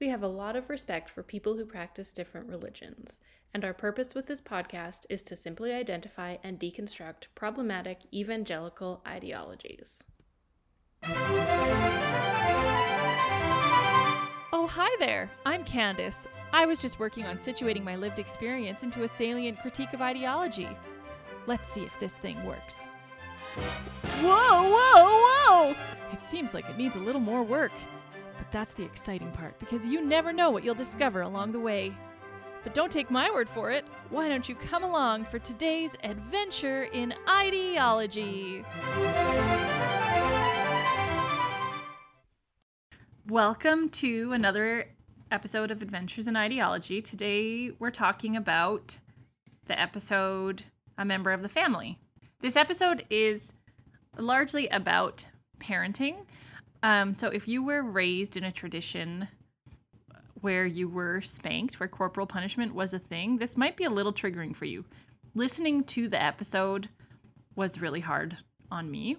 We have a lot of respect for people who practice different religions, and our purpose with this podcast is to simply identify and deconstruct problematic evangelical ideologies. Oh, hi there. I'm Candace. I was just working on situating my lived experience into a salient critique of ideology. Let's see if this thing works. Whoa, whoa, whoa! It seems like it needs a little more work. That's the exciting part because you never know what you'll discover along the way. But don't take my word for it. Why don't you come along for today's adventure in ideology? Welcome to another episode of Adventures in Ideology. Today we're talking about the episode A Member of the Family. This episode is largely about parenting. Um, so if you were raised in a tradition where you were spanked, where corporal punishment was a thing, this might be a little triggering for you. Listening to the episode was really hard on me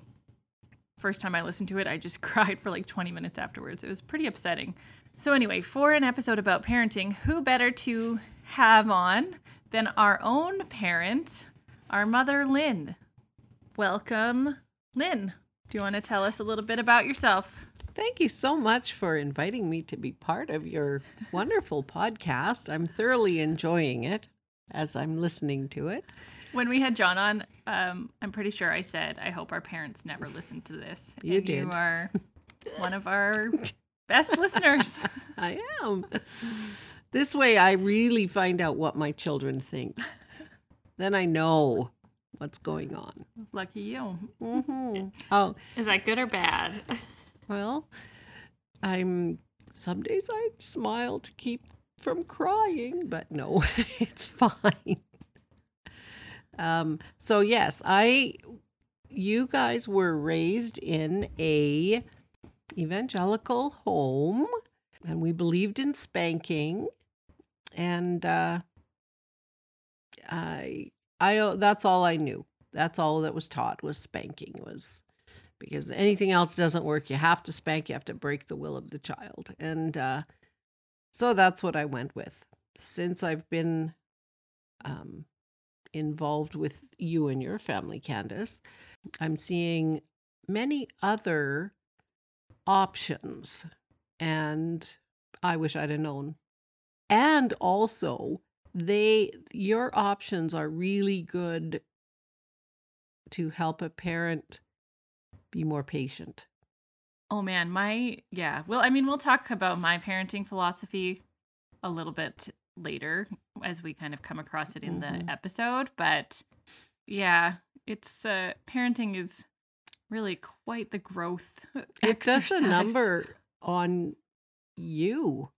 first time I listened to it, I just cried for like 20 minutes afterwards. It was pretty upsetting. So, anyway, for an episode about parenting, who better to have on than our own parent, our mother, Lynn? Welcome, Lynn. Do you want to tell us a little bit about yourself? Thank you so much for inviting me to be part of your wonderful podcast. I'm thoroughly enjoying it as I'm listening to it. When we had John on, um, I'm pretty sure I said, I hope our parents never listen to this. You and did. You are one of our best listeners. I am. This way, I really find out what my children think. Then I know what's going on. Lucky you. hmm Oh, Is that good or bad? well, I'm. Some days I smile to keep from crying, but no, it's fine. Um, so yes, I you guys were raised in a evangelical home and we believed in spanking and uh I I that's all I knew. That's all that was taught was spanking was because anything else doesn't work. You have to spank, you have to break the will of the child. And uh so that's what I went with. Since I've been um involved with you and your family, Candace, I'm seeing many other options. And I wish I'd have known. And also, they your options are really good to help a parent be more patient. Oh man, my yeah. Well, I mean, we'll talk about my parenting philosophy a little bit later as we kind of come across it in Mhm. the episode, but yeah, it's uh parenting is really quite the growth. It does a number on you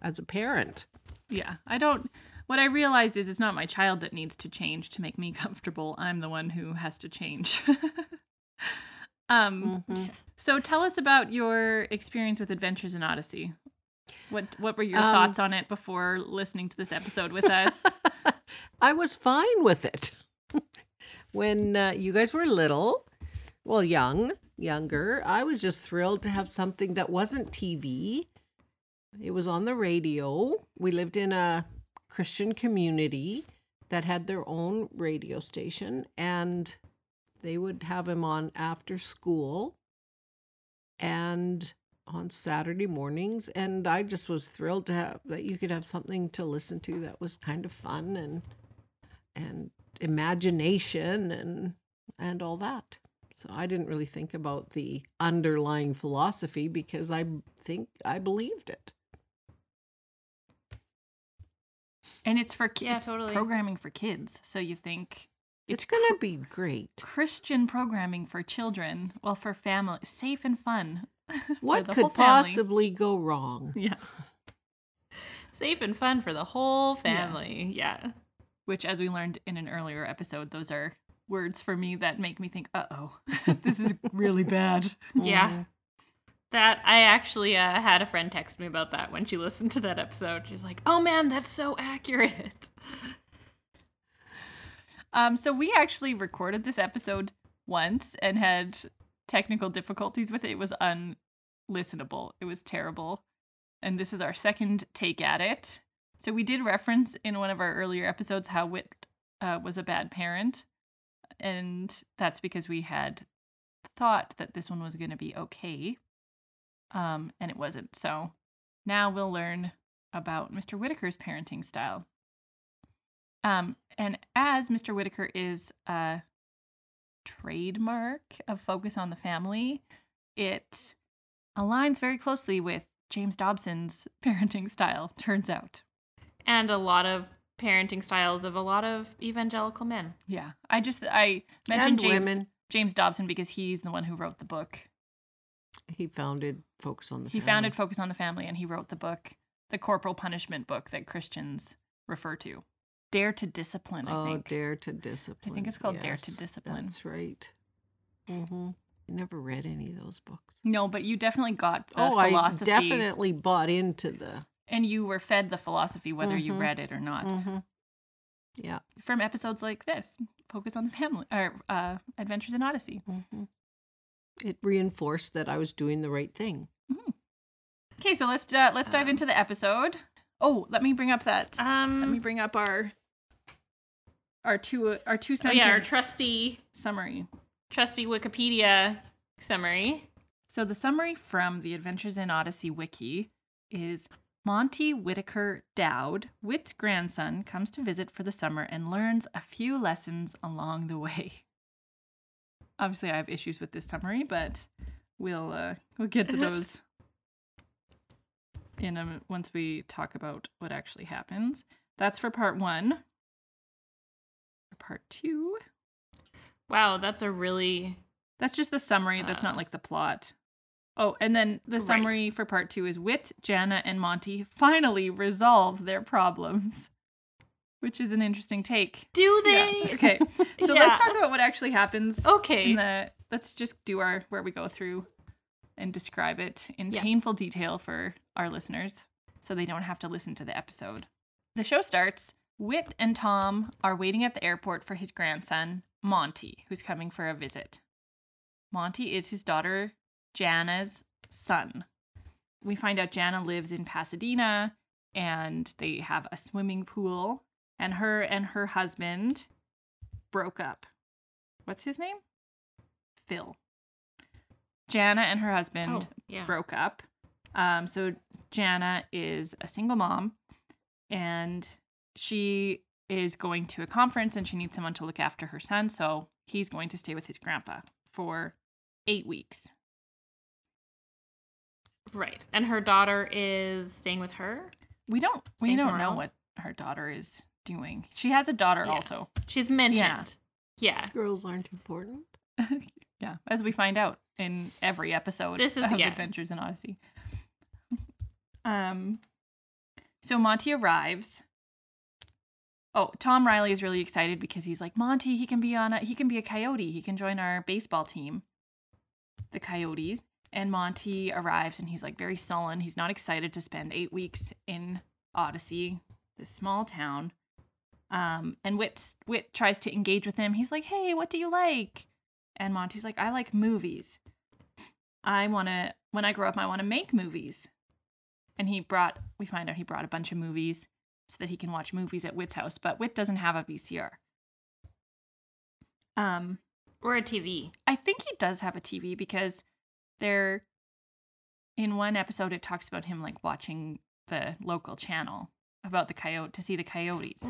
as a parent. Yeah, I don't. What I realized is it's not my child that needs to change to make me comfortable. I'm the one who has to change. um. Mhm. So tell us about your experience with Adventures in Odyssey. What What were your Um, thoughts on it before listening to this episode with us? I was fine with it. when uh, you guys were little, well, young, younger, I was just thrilled to have something that wasn't TV. It was on the radio. We lived in a Christian community that had their own radio station, and they would have him on after school and on Saturday mornings. And I just was thrilled to have that you could have something to listen to that was kind of fun and and imagination and and all that. So I didn't really think about the underlying philosophy because I think I believed it. And it's for kids. Yeah, totally. Programming for kids. So you think It's, going to be great. Christian programming for children, well, for family, safe and fun. What could possibly go wrong? Yeah. Safe and fun for the whole family. Yeah. Which, as we learned in an earlier episode, those are words for me that make me think, uh oh, this is really bad. Yeah. That I actually uh, had a friend text me about that when she listened to that episode. She's like, "Oh man, that's so accurate." Um, so we actually recorded this episode once and had technical difficulties with it. It was unlistenable. It was terrible. and this is our second take at it. So we did reference in one of our earlier episodes how Whit uh, was a bad parent, and that's because we had thought that this one was going to be okay, um, and it wasn't. So now we'll learn about Mr. Whittaker's parenting style. Um, and as Mr. Whittaker is a trademark of Focus on the Family, it aligns very closely with James Dobson's parenting style, turns out. And a lot of parenting styles of a lot of evangelical men. Yeah. I just I mentioned And James women. James Dobson because he's the one who wrote the book. He founded Focus on the He Family. founded Focus on the Family and he wrote the book, the corporal punishment book that Christians refer to. Dare to discipline, I oh, think. Dare to Discipline. I think it's called Dare to Discipline. That's right. Mm-hmm. I never read any of those books. No, but you definitely got the oh, philosophy I definitely bought into the. and you were fed the philosophy whether you Mhm. read it or not. Mm-hmm. Yeah. From episodes like this, Focus on the Family or uh, Adventures in Odyssey. Mm-hmm. It reinforced that I was doing the right thing. Okay, so let's uh, let's dive Um, into the episode. Oh, let me bring up that. Um, let me bring up our our two our two sentence yeah, our trusty summary. trusty Wikipedia summary. So the summary from the Adventures in Odyssey wiki is Monty Whittaker Dowd, Whit's grandson, comes to visit for the summer and learns a few lessons along the way. Obviously, I have issues with this summary, but we'll uh, we'll get to those in a, once we talk about what actually happens. That's for part one. For part two, Wow, that's a really that's just the summary. That's not Uh, like the plot. Oh, and then the Right. summary for part two is Whit, Jana, and Monty finally resolve their problems, which is an interesting take. do Yeah, they? Okay. So Yeah. let's talk about what actually happens. Okay. In the, let's just do our where we go through and describe it in Yeah. painful detail for our listeners so they don't have to listen to the episode. The show starts. Whit and Tom are waiting at the airport for his grandson, Monty, who's coming for a visit. Monty is his daughter Jana's son. We find out Jana lives in Pasadena and they have a swimming pool, and her and her husband broke up. What's his name? Phil. Jana and her husband Oh, yeah. broke up. Um, so Jana is a single mom and she is going to a conference and she needs someone to look after her son. So he's going to stay with his grandpa for eight weeks. Right. And her daughter is staying with her. We don't we don't know else? what her daughter is doing. She has a daughter Yeah. also. She's mentioned. Yeah. Girls aren't important. yeah, as we find out in every episode This is- of yeah. Adventures in Odyssey. Um, so Monty arrives. Oh, Tom Riley is really excited because he's like Monty. He can be on a he can be a coyote. He can join our baseball team, the Coyotes. And Monty arrives and he's like very sullen. He's not excited to spend eight weeks in Odyssey, this small town. Um, and Whit Whit tries to engage with him. He's like, "Hey, what do you like?" And Monty's like, "I like movies. I want to when I grow up, I want to make movies." And he brought we find out he brought a bunch of movies so that he can watch movies at Whit's house, but Whit doesn't have a VCR. Um, Or a TV. I think he does have a TV because there in one episode it talks about him like watching the local channel about the coyote to see the coyotes.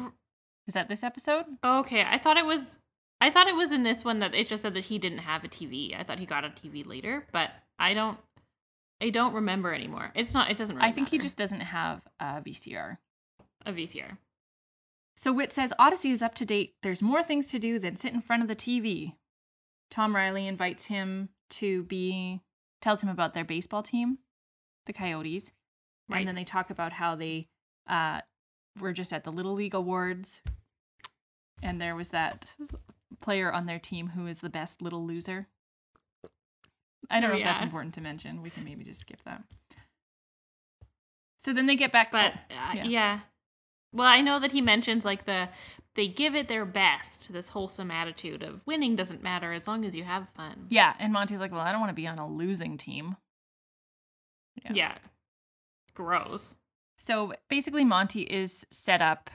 Is that this episode? Okay. I thought it was I thought it was in this one that it just said that he didn't have a TV. I thought he got a TV later, but I don't I don't remember anymore. It's not it doesn't really I think he just doesn't have a VCR. a VCR. So Whit says Odyssey is up to date. There's more things to do than sit in front of the TV. Tom Riley invites him to be, tells him about their baseball team, the Coyotes. Right. And then they talk about how they uh, were just at the Little League Awards. And there was that player on their team who is the best little loser. I don't Oh, know if that's important to mention. We can maybe just skip that. So then they get back. But oh, uh, yeah. yeah. Well, I know that he mentions like the they give it their best, this wholesome attitude of winning doesn't matter as long as you have fun. Yeah, and Monty's like, "Well, I don't want to be on a losing team." Yeah. Yeah. Gross. So basically, Monty is set up,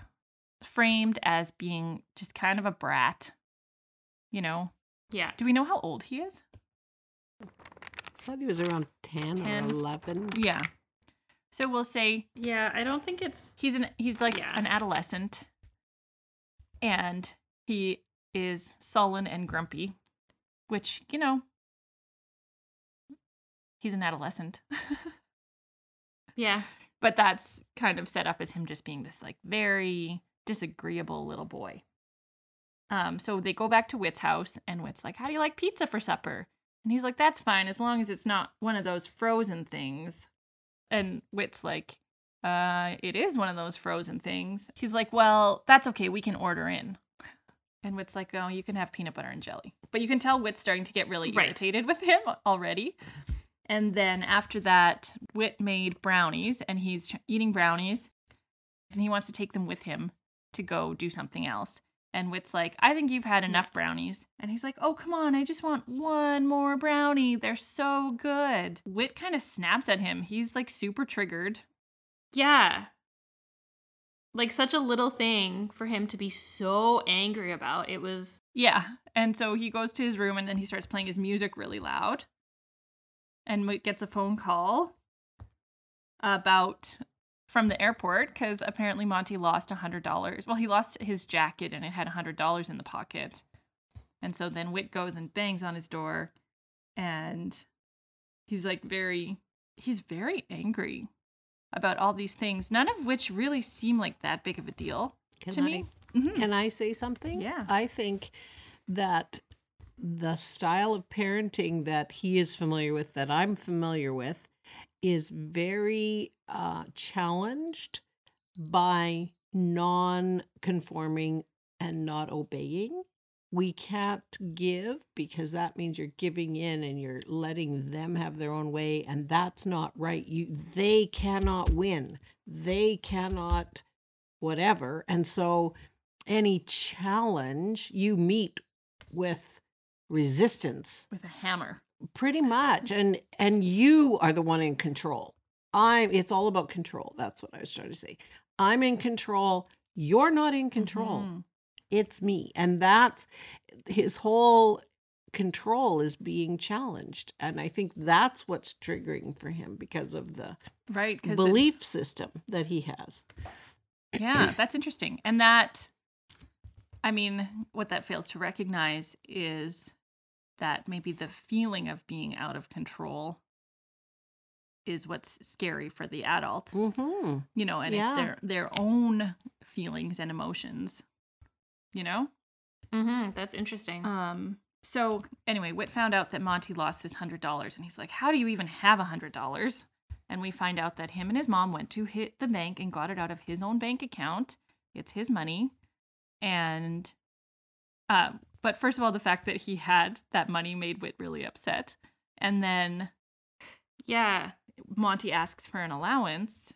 framed as being just kind of a brat. You know, Yeah. do we know how old he is? I thought he was around 10, 10. or 11. Yeah. So we'll say Yeah, I don't think it's he's an he's like Yeah. an adolescent, and he is sullen and grumpy, which you know, he's an adolescent. yeah. But that's kind of set up as him just being this like very disagreeable little boy. Um, so they go back to Whit's house, and Whit's like, "How do you like pizza for supper?" And he's like, "That's fine as long as it's not one of those frozen things." And Whit's like, "Uh, it is one of those frozen things." He's like, "Well, that's okay. We can order in." And Whit's like, "Oh, you can have peanut butter and jelly." But you can tell Whit's starting to get really Right. irritated with him already. And then after that, Whit made brownies and he's eating brownies and he wants to take them with him to go do something else. And Whit's like, I think you've had enough brownies. And he's like, Oh, come on, I just want one more brownie. They're so good. Whit kind of snaps at him. He's like super triggered. Yeah. Like such a little thing for him to be so angry about. It was Yeah. And so he goes to his room and then he starts playing his music really loud. And Whit gets a phone call about from the airport because apparently Monty lost a hundred dollars. Well, he lost his jacket and it had a hundred dollars in the pocket. And so then Whit goes and bangs on his door and he's like very he's very angry about all these things, none of which really seem like that big of a deal Can to I, me. Mhm. Can I say something? Yeah. I think that the style of parenting that he is familiar with, that I'm familiar with, is very uh, challenged by non conforming and not obeying. We can't give because that means you're giving in and you're letting them have their own way and that's not right. You they cannot win. They cannot whatever. And so any challenge you meet with resistance With a hammer. pretty much and and you are the one in control i it's all about control that's what i was trying to say i'm in control you're not in control Mhm. it's me and that's his whole control is being challenged and i think that's what's triggering for him because of the Right. Belief system that he has Yeah, that's interesting. And that, I mean, what that fails to recognize is that maybe the feeling of being out of control is what's scary for the adult, mm-hmm. you know, and it's their their own feelings and emotions, you know. mm-hmm, that's interesting. Um. So anyway, Whit found out that Monty lost his hundred dollars, and he's like, "How do you even have a hundred dollars?" And we find out that him and his mom went to hit the bank and got it out of his own bank account. It's his money, and um. But first of all, the fact that he had that money made Whit really upset, and then yeah. Monty asks for an allowance,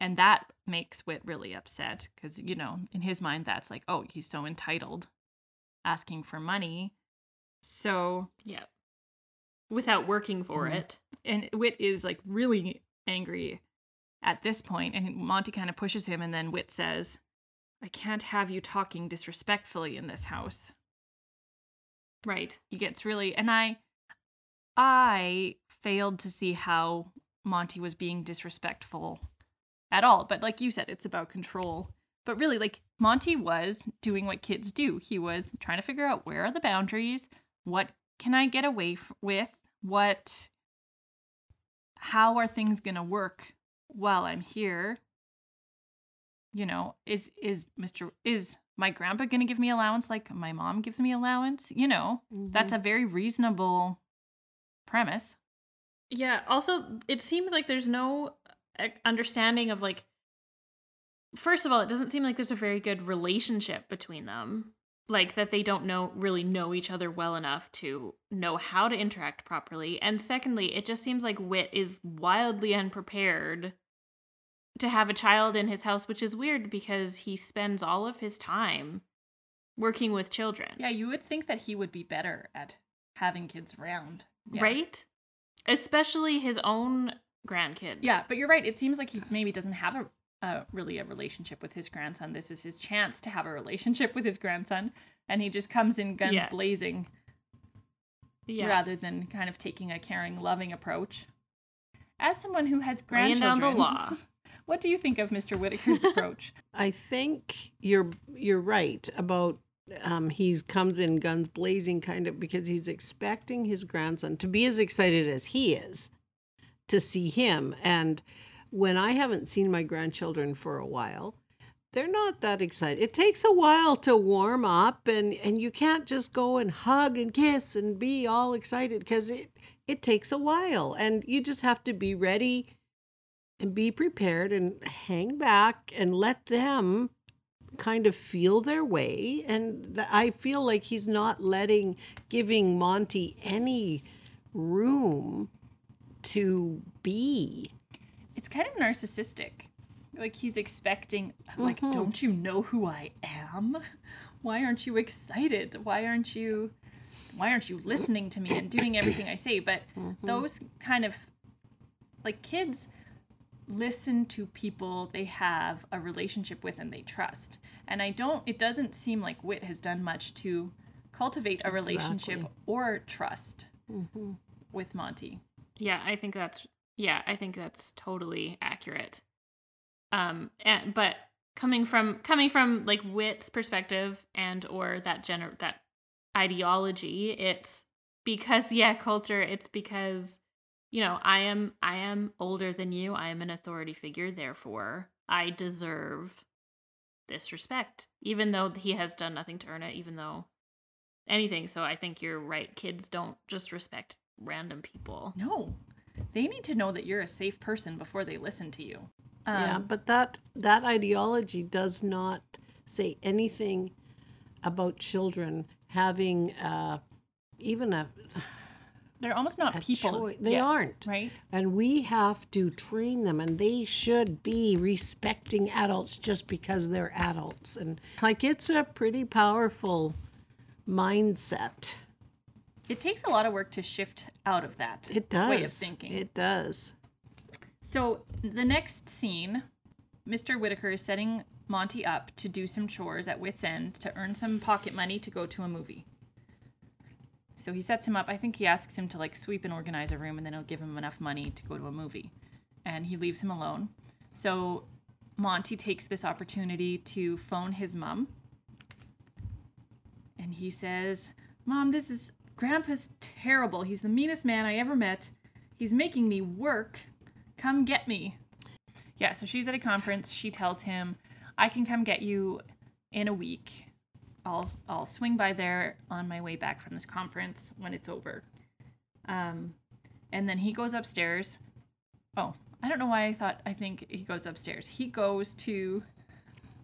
and that makes Whit really upset because you know in his mind that's like, oh, he's so entitled, asking for money. So Yeah. Without working for Mhm. it. and Whit is like really angry at this point, and Monty kind of pushes him, and then Whit says, "I can't have you talking disrespectfully in this house." Right. He gets really, and I, I failed to see how Monty was being disrespectful at all. But like you said, it's about control. But really, like Monty was doing what kids do. He was trying to figure out where are the boundaries, what can I get away f- with, what, how are things gonna work while I'm here. You know, is is Mr. is my grandpa gonna give me allowance like my mom gives me allowance? You know, that's Mm-hmm. a very reasonable premise. Yeah. Also, it seems like there's no uh, understanding of like. First of all, it doesn't seem like there's a very good relationship between them. Like that they don't know really know each other well enough to know how to interact properly. And secondly, it just seems like Whit is wildly unprepared to have a child in his house, which is weird because he spends all of his time working with children. Yeah, you would think that he would be better at having kids around. Yeah. right? Especially his own grandkids. Yeah, but you're right. It seems like he maybe doesn't have a, a really a relationship with his grandson. This is his chance to have a relationship with his grandson, and he just comes in guns Yeah. blazing yeah. rather than kind of taking a caring, loving approach. As someone who has Laying grandchildren, down the law. what do you think of Mr. Whittaker's approach? I think you're you're right about um, he comes in guns blazing, kind of because he's expecting his grandson to be as excited as he is to see him. And when I haven't seen my grandchildren for a while, they're not that excited. It takes a while to warm up, and and you can't just go and hug and kiss and be all excited because it it takes a while, and you just have to be ready and be prepared and hang back and let them kind of feel their way and th- i feel like he's not letting giving monty any room to be it's kind of narcissistic. Like he's expecting, like, Mhm. don't you know who I am? Why aren't you excited? Why aren't you, why aren't you listening to me and doing everything I say? But those kind of, like, kids listen to people they have a relationship with and they trust. And I don't, it doesn't seem like Whit has done much to cultivate a relationship Exactly. or trust Mm-hmm. with Monty. Yeah, I think that's yeah, I think that's totally accurate. Um and but coming from coming from like whit's perspective and or that gener that ideology, it's because yeah, culture, it's because you know, I am I am older than you. I am an authority figure, therefore I deserve this respect even though he has done nothing to earn it, even though anything. So I think you're right. Kids don't just respect random people. No, they need to know that you're a safe person before they listen to you. yeah Um, but that that ideology does not say anything about children having uh even a, they're almost not people. choi- they yet, aren't right. and we have to train them and they should be respecting adults just because they're adults and like it's a pretty powerful mindset It takes a lot of work to shift out of that it does way of thinking. it does So the next scene, Mr. Whittaker is setting Monty up to do some chores at Whit's End to earn some pocket money to go to a movie. So he sets him up. I think he asks him to like sweep and organize a room, and then he'll give him enough money to go to a movie. And he leaves him alone. So Monty takes this opportunity to phone his mom. And he says, Mom, this is Grandpa's terrible. He's the meanest man I ever met. He's making me work. Come get me. Yeah, so she's at a conference. She tells him, I can come get you in a week. I'll I'll swing by there on my way back from this conference when it's over. Um and then he goes upstairs. Oh, I don't know why I thought I think he goes upstairs. He goes to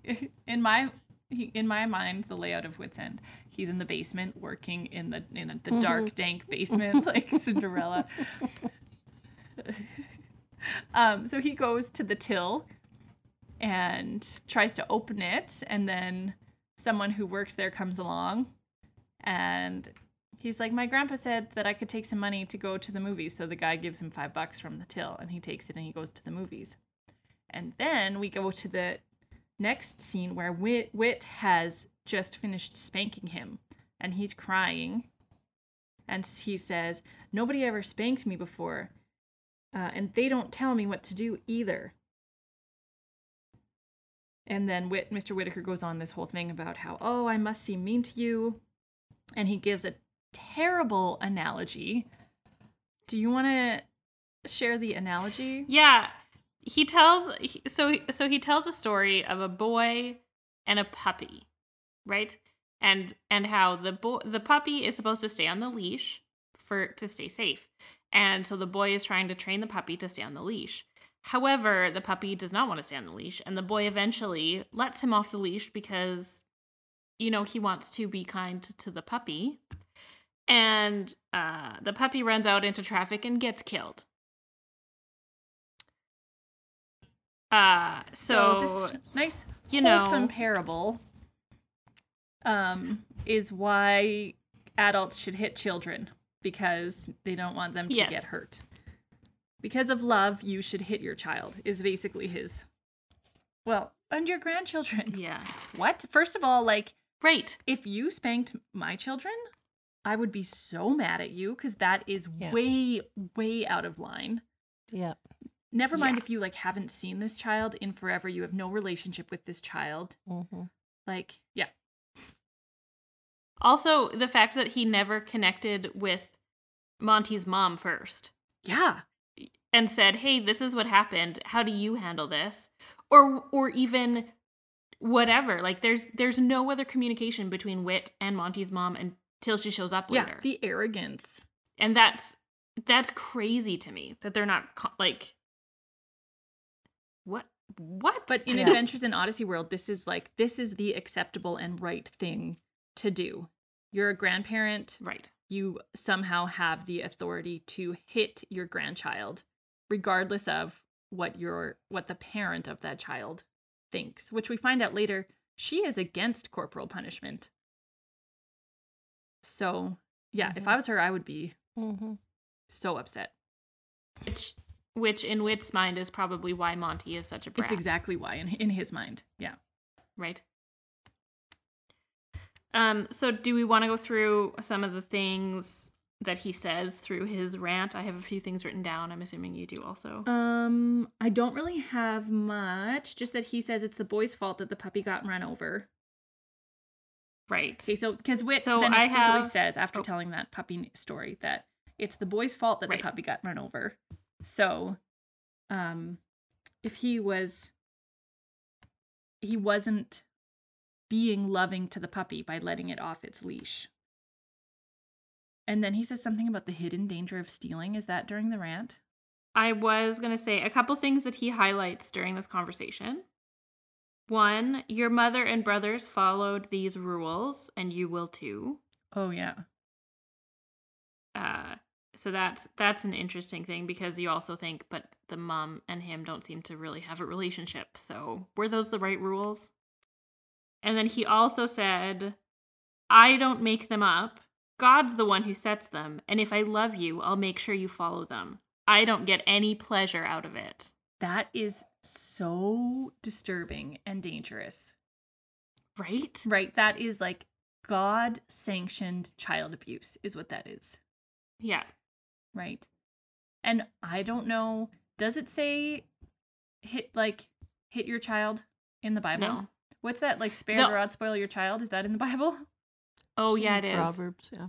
in my he, in my mind the layout of Whit's End. He's in the basement working in the in the dark dank basement like Cinderella. um so he goes to the till and tries to open it and then someone who works there comes along and he's like my grandpa said that i could take some money to go to the movies. So the guy gives him five bucks from the till and he takes it and he goes to the movies. And then we go to the next scene where whit, whit has just finished spanking him and he's crying. And he says nobody ever spanked me before uh, and they don't tell me what to do either and then Whit, Mr. Whittaker goes on this whole thing about how, oh, I must seem mean to you. And he gives a terrible analogy. Do you want to share the analogy? Yeah, he tells so so he tells a story of a boy and a puppy, right? And and how the boy the puppy is supposed to stay on the leash for to stay safe. And so the boy is trying to train the puppy to stay on the leash. However, the puppy does not want to stay on the leash and the boy eventually lets him off the leash because you know, he wants to be kind to the puppy. And uh, the puppy runs out into traffic and gets killed. Uh, so, this nice, you know- wholesome parable um, is why adults should hit children because they don't want them to Yes. get hurt. Because of love, you should hit your child, is basically his. Well, and your grandchildren. Yeah. What? First of all, like, Right. if you spanked my children, I would be so mad at you because that is Yeah. way, way out of line. Yeah. Never mind Yeah. if you like haven't seen this child in forever, you have no relationship with this child. hmm Like, yeah. Also, the fact that he never connected with Monty's mom first Yeah. And said, "Hey, this is what happened. How do you handle this?" Or or even whatever. Like there's there's no other communication between Whit and Monty's mom until she shows up later. Yeah. later. The arrogance. and that's that's crazy to me that they're not co- like what what But in Yeah. Adventures in Odyssey World, this is like, this is the acceptable and right thing to do. You're a grandparent. right you somehow have the authority to hit your grandchild regardless of what your what the parent of that child thinks which we find out later she is against corporal punishment. So yeah if Mhm. i was her i would be hmm so upset. Which which in Whit's mind is probably why Monty is such a brat. it's exactly why in, in his mind yeah. Right. Um so do we want to go through some of the things that he says through his rant i have a few things written down i'm assuming you do also um i don't really have much just that he says it's the boy's fault that the puppy got run over right Okay, so because Whit So then explicitly have- says after oh. telling that puppy story that it's the boy's fault that Right. the puppy got run over. So, um, if he was, he wasn't being loving to the puppy by letting it off its leash. And then he says something about the hidden danger of stealing. Is that during the rant? I was going to say a couple things that he highlights during this conversation. One, your mother and brothers followed these rules, and you will too. Oh yeah. Uh, so that's that's an interesting thing because you also think, but the mom and him don't seem to really have a relationship. So were those the right rules? And then he also said, "I don't make them up. God's the one who sets them, and if I love you, I'll make sure you follow them. I don't get any pleasure out of it." That is so disturbing and dangerous. Right? Right? That is like God sanctioned child abuse, is what that is. Yeah. Right. And I don't know, does it say hit like hit your child in the Bible? No. What's that like spare No. the rod spoil your child? Is that in the Bible? Oh yeah, it is. Proverbs, yeah.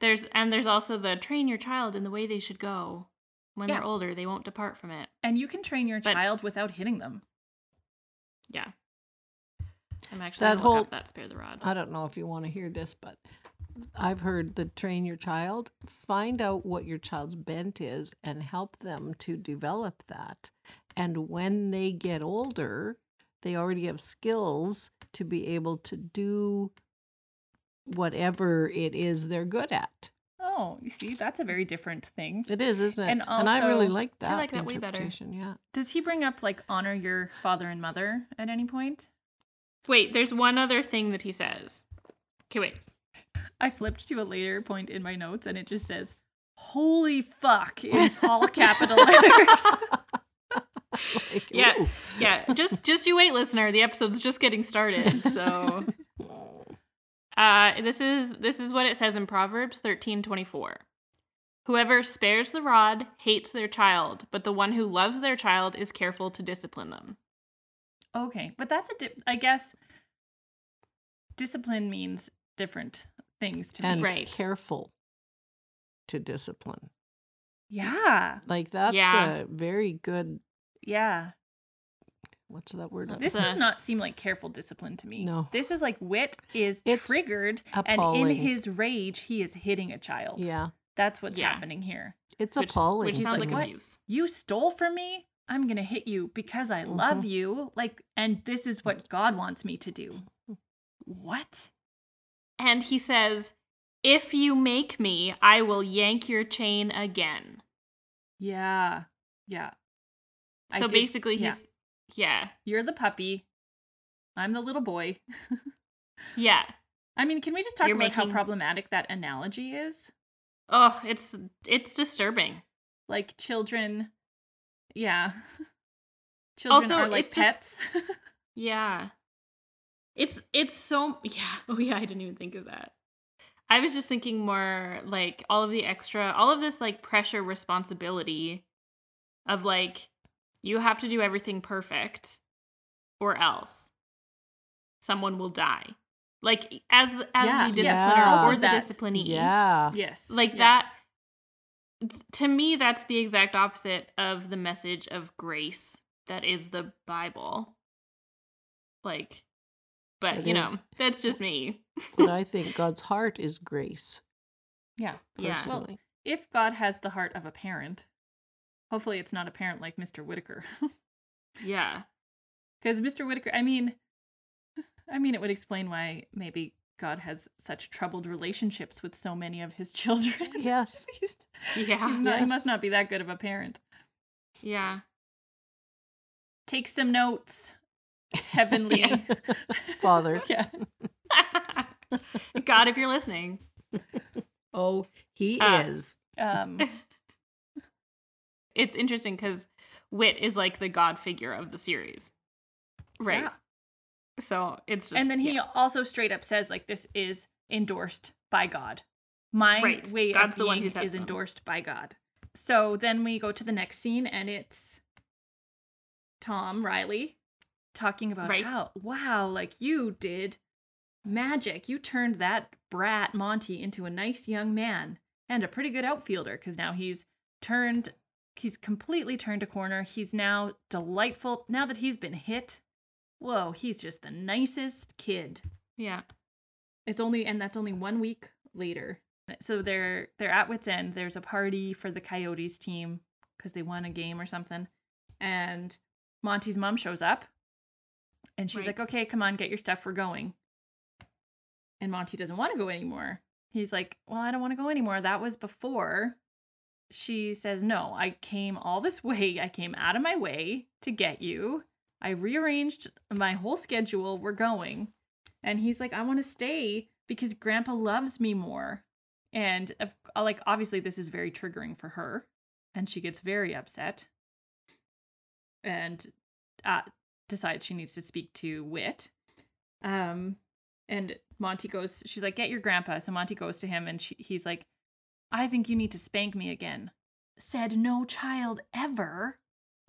There's and there's also the train your child in the way they should go. When Yeah. they're older, they won't depart from it. And you can train your But- child without hitting them. Yeah. I'm actually That whole- that spare the rod. I don't know if you want to hear this, but I've heard the train your child, find out what your child's bent is and help them to develop that. And when they get older, they already have skills to be able to do whatever it is they're good at. Oh, you see, that's a very different thing. It is, isn't it? And I really like that. like that way better. interpretation, Yeah. Does he bring up like honor your father and mother at any point? Wait, there's one other thing that he says. Okay, wait. I flipped to a later point in my notes and it just says, Holy fuck in all capital letters. Like, Yeah. ooh. Yeah, just just you wait, listener. The episode's just getting started. So uh this is this is what it says in Proverbs 13:24. Whoever spares the rod hates their child, but the one who loves their child is careful to discipline them. Okay, but that's a di- I guess discipline means different things to and me. Right. careful to discipline. Yeah. Like that's Yeah. a very good. Yeah. What's that word? This does not seem like careful discipline to me. No. This is like whit is It's triggered and in appalling. his rage he is hitting a child. Yeah, That's what's Yeah. happening here. it's Which, appalling. which sounds like, like "What?" abuse. You stole from me? I'm going to hit you because I love Mhm. you. Like and this is what God wants me to do. What? And he says, "If you make me, I will yank your chain again." Yeah. Yeah. I So did- basically yeah. he's yeah. You're the puppy. I'm the little boy. Yeah. I mean, can we just talk You're about how problematic that analogy is? Oh, it's it's disturbing. like children yeah children Also, are like it's just- pets Yeah. It's it's so yeah. Oh yeah, I didn't even think of that. I was just thinking more like all of the extra all of this like pressure responsibility of like you have to do everything perfect or else someone will die. Like as the- as Yeah, the yeah. discipliner Also or the that- disciplinee. Yeah. yes Like Yeah. that to me that's the exact opposite of the message of grace that is the Bible. Like but It you is. know, that's just me. But I think God's heart is grace. yeah Yeah. Well, if god has the heart of a parent hopefully it's not a parent like mr whittaker Yeah. because mr whittaker i mean i mean it would explain why maybe god has such troubled relationships with so many of his children yes. He's- Yeah. he's not- he must not be that good of a parent Yeah. take some notes heavenly Yeah. Father. yeah God, if you're listening. Oh, he Ah. is. um It's interesting because Whit is like the God figure of the series. Right. yeah. So it's just and then he yeah. also straight up says like this is endorsed by god my Right. way God's of the one being is them. endorsed by god so then we go to the next scene and it's tom riley talking about Right. how wow like you did magic you turned that brat monty into a nice young man and a pretty good outfielder because now he's turned he's completely turned a corner. He's now delightful. Now that he's been hit whoa he's just the nicest kid. Yeah. it's only and that's only one week later. So they're they're at whit's end. There's a party for the coyotes team because they won a game or something. And monty's mom shows up and she's like okay come on get your stuff. We're going. And monty doesn't want to go anymore. He's like well i don't want to go anymore. That was before she says no i came all this way. I came out of my way to get you. I rearranged my whole schedule. We're going. And he's like i want to stay because grandpa loves me more. And uh, like obviously this is very triggering for her and she gets very upset and uh, decides she needs to speak to whit um and monty goes she's like get your grandpa. So monty goes to him and she, he's like i think you need to spank me again said no child ever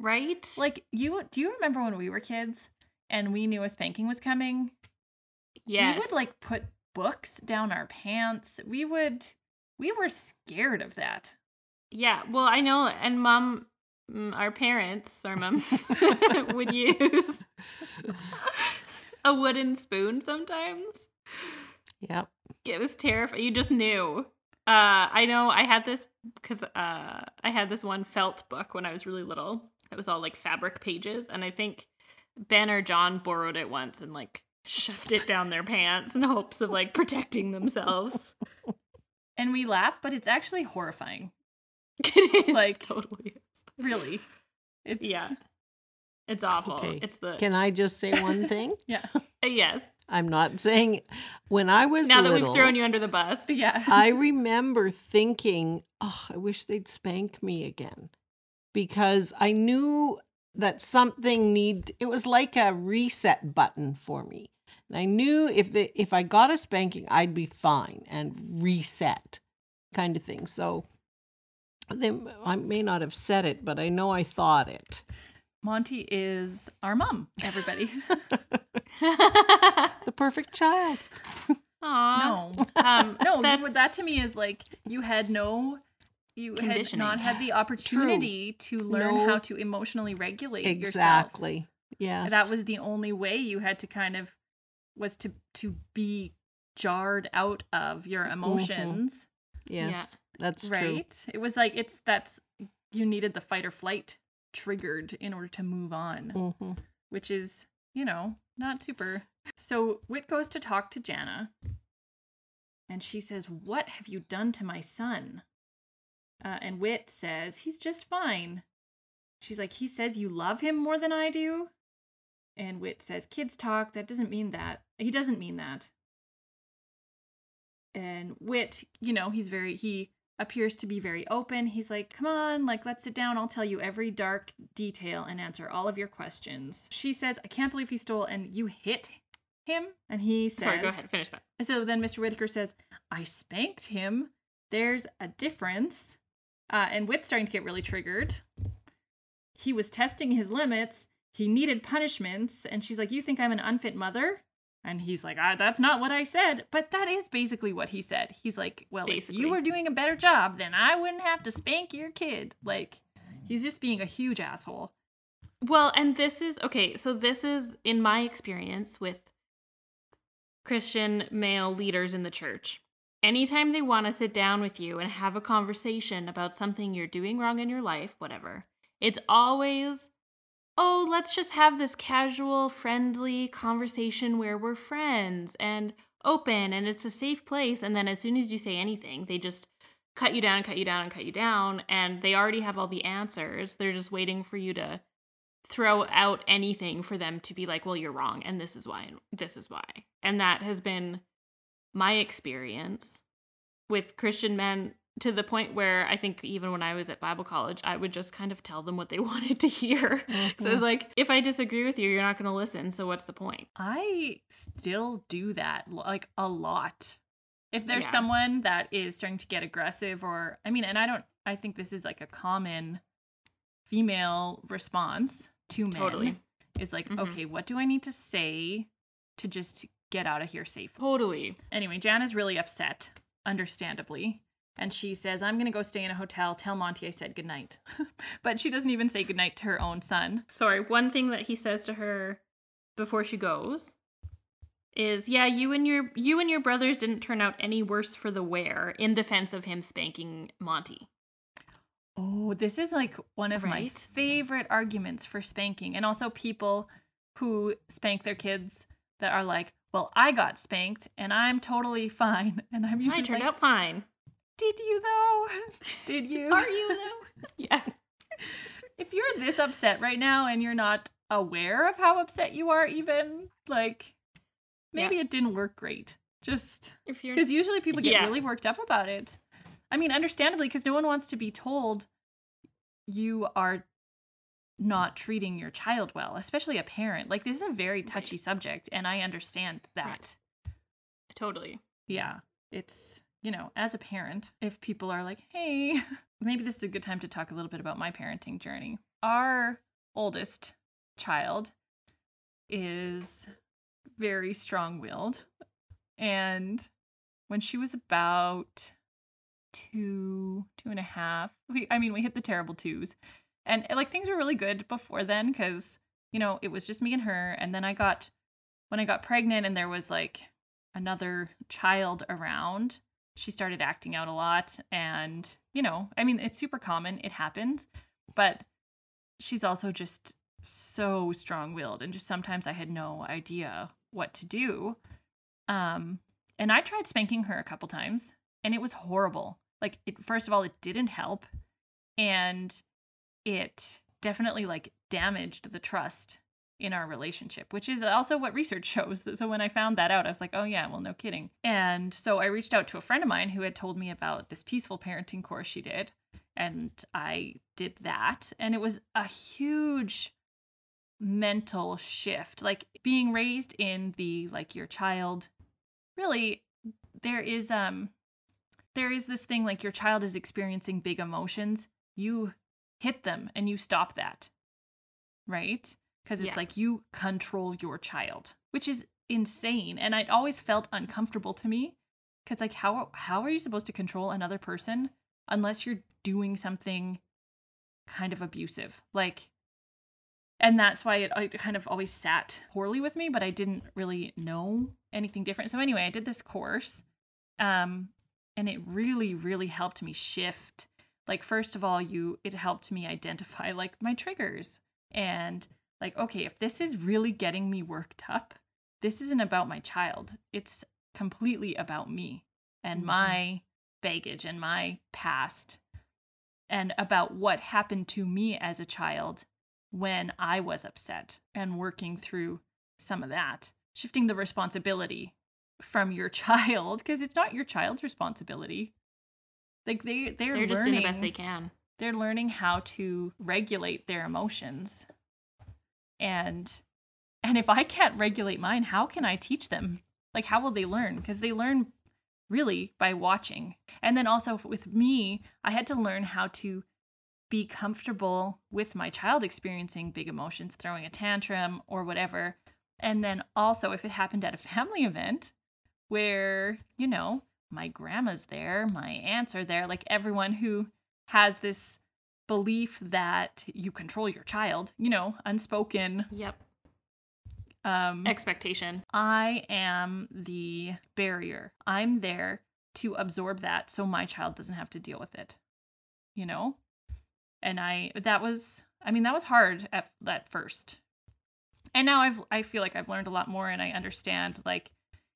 Right? like you do you remember when we were kids and we knew a spanking was coming yes. we would like put books down our pants. We would we were scared of that. Yeah, well, I know, and mom, our parents, our mom, would use a wooden spoon sometimes. Yep. It was terrifying. You just knew. Uh, I know I had this because uh, I had this one felt book when I was really little. It was all like fabric pages, and I think Ben or John borrowed it once and like shoved it down their pants in hopes of like protecting themselves. And we laugh, but it's actually horrifying. it is Like- totally. is. Really. It's Yeah. It's awful. Okay. It's the Can I just say one thing? Yeah. Yes. I'm not saying when I was Now that little, we've thrown you under the bus. Yeah. I remember thinking, oh, I wish they'd spank me again. Because I knew that something need it was like a reset button for me. And I knew if the if I got a spanking, I'd be fine and reset kind of thing. So they I may not have said it, but I know I thought it. Monty is our mom, everybody. The perfect child. Aw. no. Um, No, you that's would- that to me is like you had no you had not had the opportunity to learn No. how to emotionally regulate yourself. Exactly. Yeah. that was the only way you had to kind of was to to be jarred out of your emotions yes. Yeah. That's true. right it was like it's that's you needed the fight or flight triggered in order to move on hmm which is you know not super. So whit goes to talk to jana and she says what have you done to my son? Uh, and whit says he's just fine. She's like he says you love him more than i do? And whit says kids talk. That doesn't mean that. He doesn't mean that. And whit you know he's very he appears to be very open. He's like, Come on, like, let's sit down. I'll tell you every dark detail and answer all of your questions. She says, I can't believe he stole, and you hit him. And he says, Sorry, go ahead. Finish that. So then Mr. Whittaker says, I spanked him. There's a difference. Uh, and Whit's starting to get really triggered. He was testing his limits. He needed punishments. And she's like, You think I'm an unfit mother? And he's like, ah, That's not what I said. But that is basically what he said. He's like, Well, if Basically. you were doing a better job, then I wouldn't have to spank your kid. Like, he's just being a huge asshole. Well, and this is okay. So this is in my experience with Christian male leaders in the church. Anytime they want to sit down with you and have a conversation about something you're doing wrong in your life, whatever, it's always, oh, let's just have this casual, friendly conversation where we're friends and open and it's a safe place. And then as soon as you say anything, they just cut you down and cut you down and cut you down. And they already have all the answers. They're just waiting for you to throw out anything for them to be like, well, you're wrong, and this is why, and this is why. And that has been my experience with Christian men to the point where I think even when I was at Bible college, I would just kind of tell them what they wanted to hear. So I was like, if I disagree with you, you're not going to listen. So what's the point? I still do that like a lot. If there's Yeah. someone that is starting to get aggressive, or I mean, and I don't, I think this is like a common female response to men Totally. is like, Mhm. okay, what do I need to say to just get out of here safely? Totally. Anyway, Jan is really upset, understandably. And she says, I'm going to go stay in a hotel. Tell Monty I said goodnight. but she doesn't even say goodnight to her own son. Sorry, one thing that he says to her before she goes is, "Yeah, you and your you and your brothers didn't turn out any worse for the wear." In defense of him spanking Monty. Oh, this is like one of my favorite arguments for spanking. And also people who spank their kids that are like, well, I got spanked and I'm totally fine. And I'm usually I turned like, out fine. Did you though? did you? Are you though? yeah. if you're this upset right now and you're not aware of how upset you are, even, like, maybe it didn't work great. Just If you're because usually people get Yeah. really worked up about it. I mean, understandably, because no one wants to be told you are not treating your child well, especially a parent. Like, this is a very touchy subject, and I understand that. Right. totally. Yeah, it's, you know, as a parent, if people are like, hey, maybe this is a good time to talk a little bit about my parenting journey. Our oldest child is very strong willed. And when she was about two, two and a half, we, I mean, we hit the terrible twos. And like things were really good before then because, you know, it was just me and her. And then I got, when I got pregnant and there was like another child around, she started acting out a lot. And, you know, I mean, it's super common, it happens, but she's also just so strong willed. And just sometimes I had no idea what to do. Um, and I tried spanking her a couple times and it was horrible. Like, it, first of all, it didn't help. And it definitely like damaged the trust in our relationship, which is also what research shows. So when I found that out, I was like, oh, yeah, well, no kidding. And so I reached out to a friend of mine who had told me about this peaceful parenting course she did. And I did that. And it was a huge mental shift. Like being raised in the like your child, really, there is, um, there is this thing like your child is experiencing big emotions. You hit them and you stop that. Right? Because it's Yeah. like you control your child, which is insane. And it always felt uncomfortable to me. Cause like how how are you supposed to control another person unless you're doing something kind of abusive? Like and that's why it, it kind of always sat poorly with me, but I didn't really know anything different. So anyway, I did this course. Um and it really, really helped me shift. Like first of all, you it helped me identify like my triggers and like okay if this is really getting me worked up this isn't about my child it's completely about me and Mhm. my baggage and my past and about what happened to me as a child when i was upset and working through some of that shifting the responsibility from your child because it's not your child's responsibility Like they they're, They're just doing the best they can. they're learning how to regulate their emotions. And and if I can't regulate mine, how can I teach them? Like how will they learn? Because they learn really by watching. And then also with me, I had to learn how to be comfortable with my child experiencing big emotions, throwing a tantrum or whatever. And then also if it happened at a family event where, you know, my grandma's there, my aunts are there, like everyone who has this belief that you control your child, you know, unspoken. Yep. Um, Expectation. I am the barrier. I'm there to absorb that so my child doesn't have to deal with it. You know? And I that was I mean that was hard at at first. And now I've I feel like I've learned a lot more and I understand like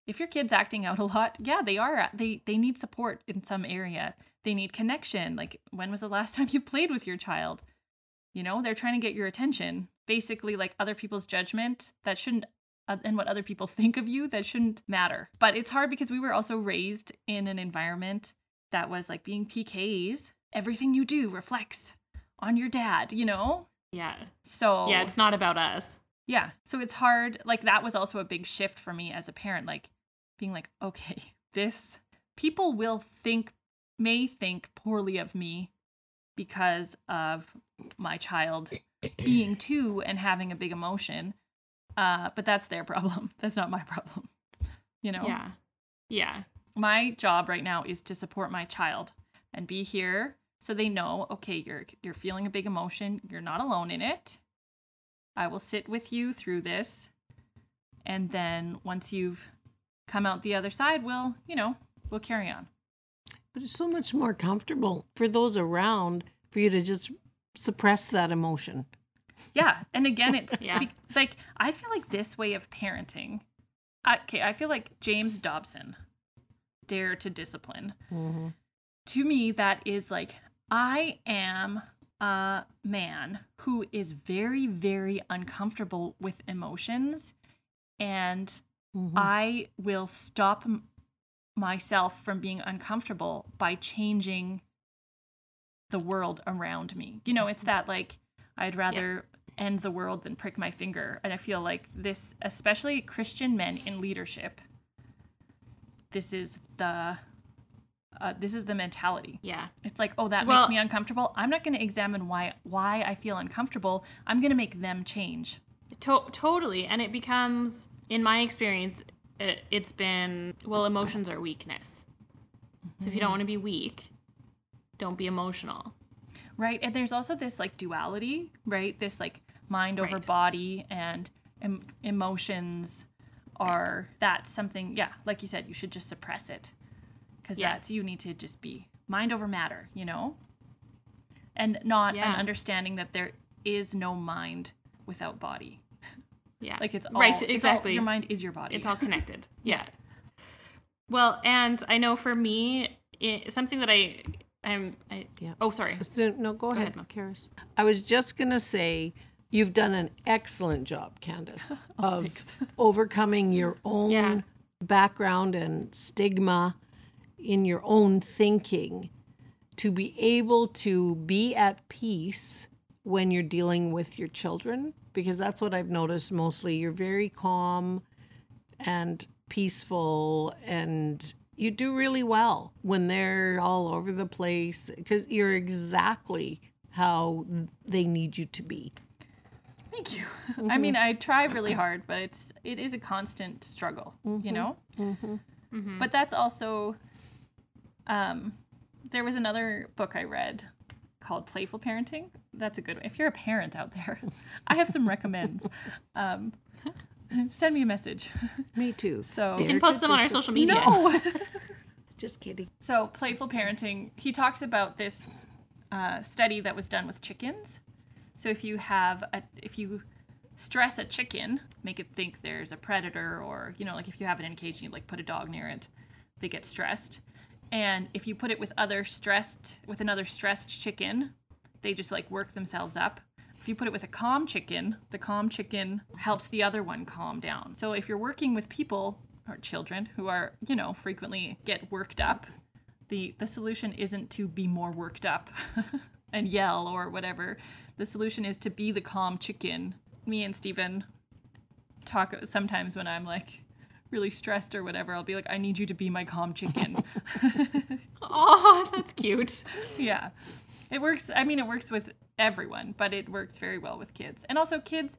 if your kid's acting out a lot, yeah, they are they they need support in some area. They need connection. Like when was the last time you played with your child? You know, they're trying to get your attention. Basically like other people's judgment that shouldn't uh, and what other people think of you that shouldn't matter. But it's hard because we were also raised in an environment that was like being PKs. Everything you do reflects on your dad, you know? Yeah. So Yeah, it's not about us. Yeah. So it's hard. Like that was also a big shift for me as a parent, like being like, okay, this people will think, may think poorly of me because of my child being two and having a big emotion. Uh, but that's their problem. That's not my problem. You know? Yeah. Yeah. my job right now is to support my child and be here so they know okay you're you're feeling a big emotion you're not alone in it i will sit with you through this and then once you've come out the other side we'll you know we'll carry on But it's so much more comfortable for those around for you to just suppress that emotion. yeah and again it's Yeah. be- like i feel like this way of parenting I, okay i feel like james dobson dare to discipline Mm-hmm. to me that is like i am a man who is very very uncomfortable with emotions and Mm-hmm. i will stop m- myself from being uncomfortable by changing the world around me. You know it's that like i'd rather end the world than prick my finger. And i feel like this especially christian men in leadership this is the uh, this is the mentality Yeah. it's like, oh, that Well- makes me uncomfortable. I'm not going to examine why why I feel uncomfortable. I'm going to make them change. To- totally. And it becomes, in my experience, it, it's been, well, emotions are weakness. So if you don't want to be weak, don't be emotional. Right? And there's also this like duality, right? This like mind over Right. body and em- emotions are that's something, yeah, like you said, you should just suppress it. Cuz Yeah. that's you need to just be mind over matter, you know? And not Yeah. an understanding that there is no mind without body. Yeah. Like it's all, right. it's all- Exactly. your mind is your body. It's all connected. yeah. Well, and I know for me, it, something that I, I'm, I, Yeah. oh, sorry. So, no, go, ahead, ahead, Mel. Karis. I was just going to say you've done an excellent job, Candace, oh, of overcoming your own Yeah. background and stigma in your own thinking to be able to be at peace when you're dealing with your children because that's what I've noticed mostly you're very calm and peaceful and you do really well when they're all over the place because you're exactly how they need you to be. Thank you. I mm-hmm. mean, I try really hard, but it's it is a constant struggle, you mm-hmm. know. Mm-hmm. But that's also, um, there was another book I read called Playful Parenting. That's a good one. If you're a parent out there, I have some recommends. Um, send me a message. Me too. So You can post them on our social media. no. Just kidding. So, playful parenting, he talks about this uh, study that was done with chickens. So, if you have a, if you stress a chicken, make it think there's a predator, or you know, like if you have it in a cage and you like put a dog near it, they get stressed. And if you put it with other stressed, with another stressed chicken, they just like work themselves up. If you put it with a calm chicken, the calm chicken helps the other one calm down. So if you're working with people or children who are, you know, frequently get worked up, the the solution isn't to be more worked up and yell or whatever. The solution is to be the calm chicken. Me and Steven talk sometimes when I'm like really stressed or whatever. I'll be like, I need you to be my calm chicken. Oh, that's cute. yeah. It works. I mean, it works with everyone, but it works very well with kids. And also, kids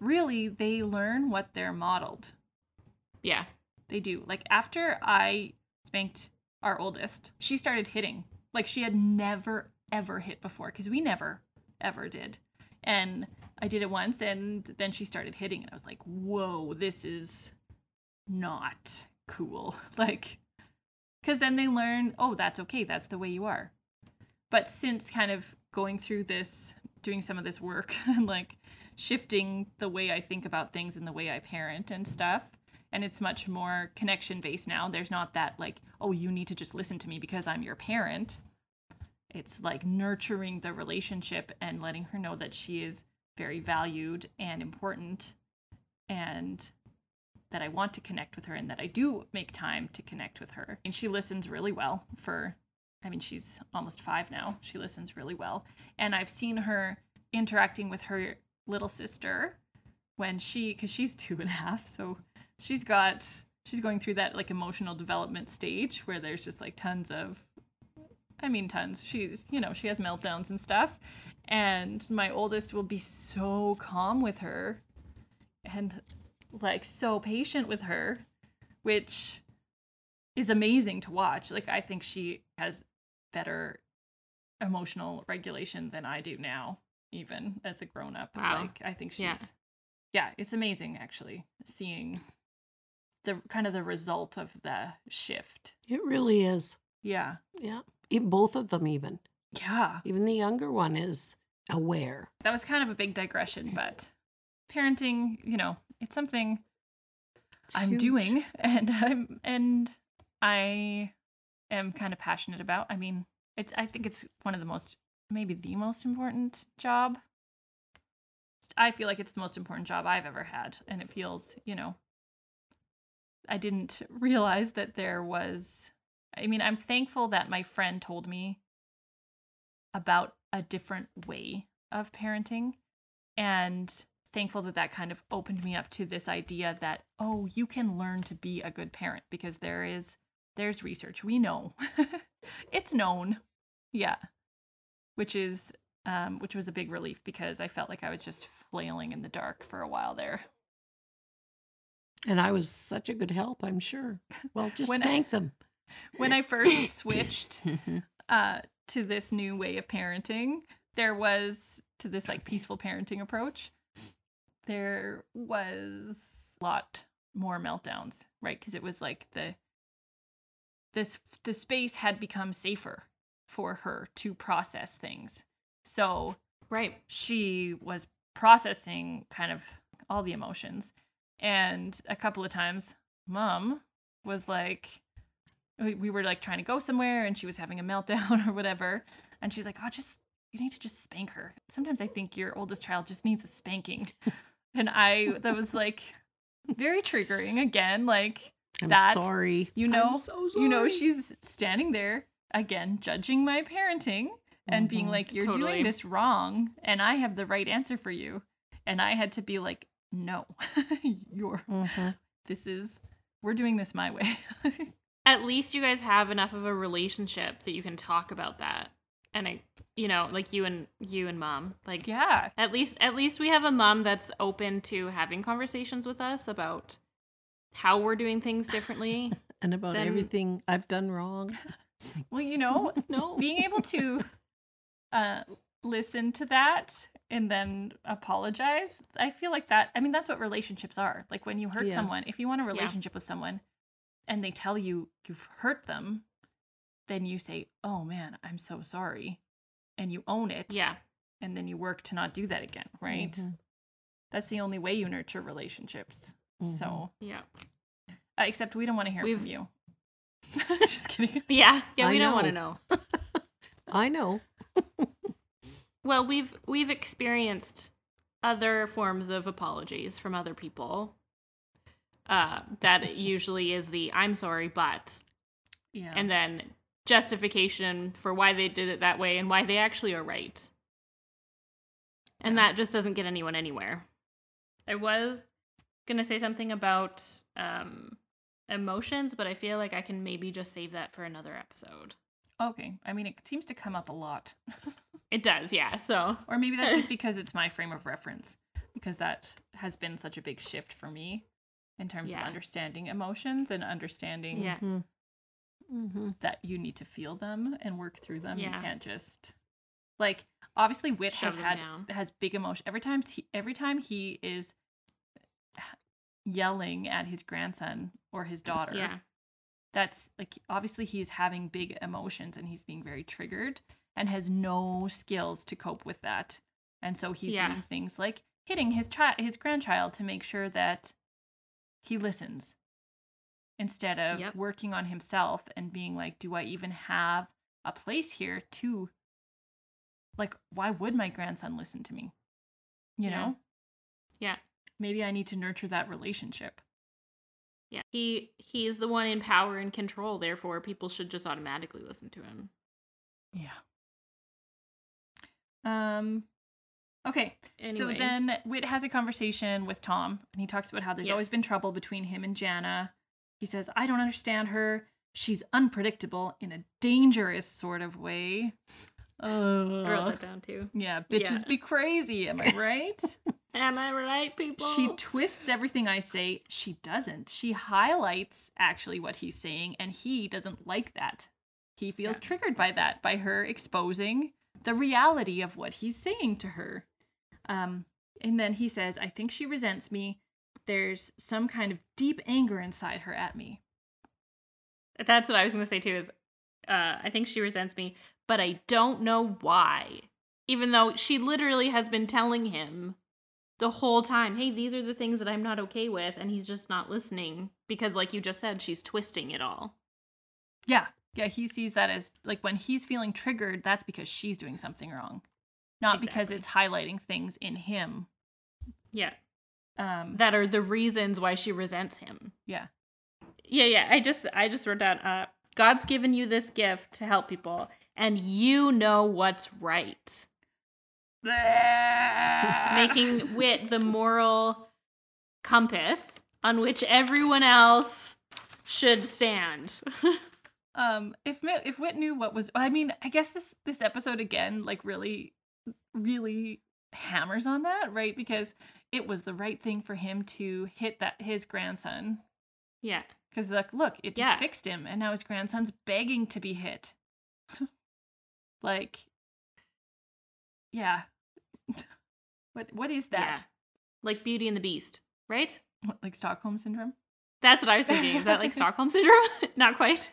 really, they learn what they're modeled. Yeah. They do. Like, after I spanked our oldest, she started hitting. Like, she had never, ever hit before because we never, ever did. And I did it once, and then she started hitting, and I was like, whoa, this is not cool. Like, because then they learn, oh, that's okay. That's the way you are. But since kind of going through this, doing some of this work, and like shifting the way I think about things and the way I parent and stuff, and it's much more connection based now. There's not that like, oh, you need to just listen to me because I'm your parent. It's like nurturing the relationship and letting her know that she is very valued and important and that I want to connect with her and that I do make time to connect with her. And she listens really well for, I mean, she's almost five now. She listens really well. And I've seen her interacting with her little sister when she, because she's two and a half. So she's got, she's going through that like emotional development stage where there's just like tons of, I mean, tons. She's, you know, she has meltdowns and stuff. And my oldest will be so calm with her and like so patient with her, which is amazing to watch. Like I think she has better emotional regulation than I do now, even as a grown up. Wow. Like I think she's Yeah. yeah, it's amazing actually seeing the kind of the result of the shift. It really is. Yeah. Yeah. Even both of them, even. Yeah. Even the younger one is aware. That was kind of a big digression, but parenting, you know, it's something It's I'm huge. doing and I'm and I am kind of passionate about. I mean, it's I think it's one of the most maybe the most important job. I feel like it's the most important job I've ever had and it feels, you know, I didn't realize that there was I mean, I'm thankful that my friend told me about a different way of parenting and thankful that that kind of opened me up to this idea that oh you can learn to be a good parent because there is there's research. We know. It's known. Yeah. Which is um which was a big relief because i felt like i was just flailing in the dark for a while there. And I was such a good help, I'm sure. Well, just spank them. when i first switched uh to this new way of parenting there was to this like peaceful parenting approach there was a lot more meltdowns right? Because it was like the this the space had become safer for her to process things. So Right. she was processing kind of all the emotions. And a couple of times mom was like we, we were like trying to go somewhere and she was having a meltdown or whatever. And she's like oh just you need to just spank her. Sometimes i think your oldest child just needs a spanking and i that was like very triggering again like I'm that sorry. you know I'm so you know she's standing there again judging my parenting and being Mhm. like you're Totally. doing this wrong and i have the right answer for you and i had to be like no you're Mhm. this is we're doing this my way At least you guys have enough of a relationship that you can talk about that. And I, you know, like you and you and mom. Like yeah at least at least we have a mom that's open to having conversations with us about how we're doing things differently. And about Then- everything I've done wrong. well you know no. being able to uh listen to that and then apologize i feel like that i mean that's what relationships are like when you hurt Yeah. someone if you want a relationship with someone and they tell you you've hurt them then you say oh man i'm so sorry and you own it Yeah. and then you work to not do that again right Mhm. that's the only way you nurture relationships so Yeah. uh, except we don't want to hear from We've- you just kidding Yeah. Yeah, I we don't want to know. know. I know. Well, we've we've experienced other forms of apologies from other people. Uh, that usually is the "I'm sorry, but," yeah and then justification for why they did it that way and why they actually are right. And that just doesn't get anyone anywhere. I was going to say something about um, emotions, but I feel like I can maybe just save that for another episode. Okay. I mean, it seems to come up a lot. It does, yeah. So, or maybe that's just because it's my frame of reference, because that has been such a big shift for me in terms Yeah. of understanding emotions and understanding yeah. Mm-hmm. that you need to feel them and work through them. You can't just like obviously Whit has Shove them had down. has big emotion every time he every time he is yelling at his grandson or his daughter. Yeah. That's like obviously he's having big emotions and he's being very triggered and has no skills to cope with that. And so he's Yeah. doing things like hitting his child his grandchild to make sure that he listens instead of Yep. working on himself and being like do I even have a place here to like why would my grandson listen to me? You Yeah. know? Yeah. Maybe I need to nurture that relationship. Yeah. He he's the one in power and control, therefore people should just automatically listen to him. Yeah. Um okay. So then Whit has a conversation with Tom and he talks about how there's Yes. always been trouble between him and Jana. He says, "I don't understand her. She's unpredictable in a dangerous sort of way." I wrote Uh, that down too. yeah, bitches Yeah. be crazy, am I right? Am I right, people? She twists everything I say. She doesn't. She highlights actually what he's saying, and he doesn't like that. He feels Yeah. triggered by that, by her exposing the reality of what he's saying to her. Um, and then he says, I think she resents me. There's some kind of deep anger inside her at me. That's what I was going to say too is uh I think she resents me, but I don't know why. Even though she literally has been telling him the whole time, "Hey, these are the things that I'm not okay with," and he's just not listening because like you just said, she's twisting it all. Yeah. Yeah, he sees that as like when he's feeling triggered, that's because she's doing something wrong. Not because it's highlighting things in him. Yeah. Um That are the reasons why she resents him. yeah. Yeah, yeah. I just I just wrote down uh God's given you this gift to help people and you know what's right. Making whit the moral compass on which everyone else should stand. um if if Whit knew what was I mean, I guess this this episode again like really really hammers on that, right? Because it was the right thing for him to hit that his grandson yeah. cuz like look, it just Yeah. fixed him and now his grandson's begging to be hit. like yeah. what what is that? Like Beauty and the Beast, right? What, like Stockholm syndrome? That's what I was thinking. Is that like Stockholm syndrome? Not quite.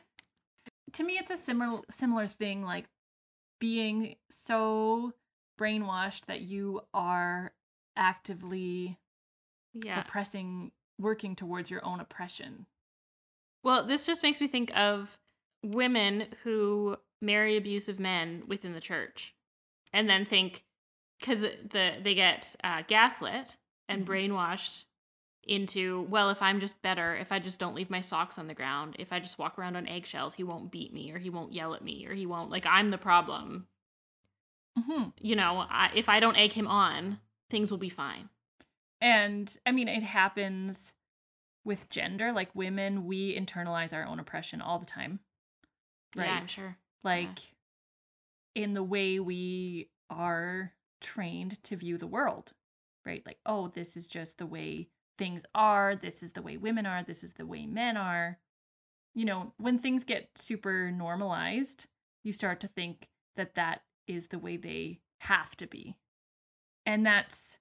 to me it's a similar similar thing like being so brainwashed that you are actively Yeah. oppressing working towards your own oppression Well, this just makes me think of women who marry abusive men within the church, and then think because the they get uh, gaslit and Mhm. brainwashed into well, if I'm just better, if I just don't leave my socks on the ground, if I just walk around on eggshells, he won't beat me or he won't yell at me or he won't like I'm the problem. hmm You know, I, if I don't egg him on, things will be fine. and i mean it happens with gender like women we internalize our own oppression all the time right Yeah, I'm sure. like in the way we are trained to view the world, right? Like, oh, this is just the way things are. This is the way women are. This is the way men are. You know, when things get super normalized, you start to think that that is the way they have to be. And that's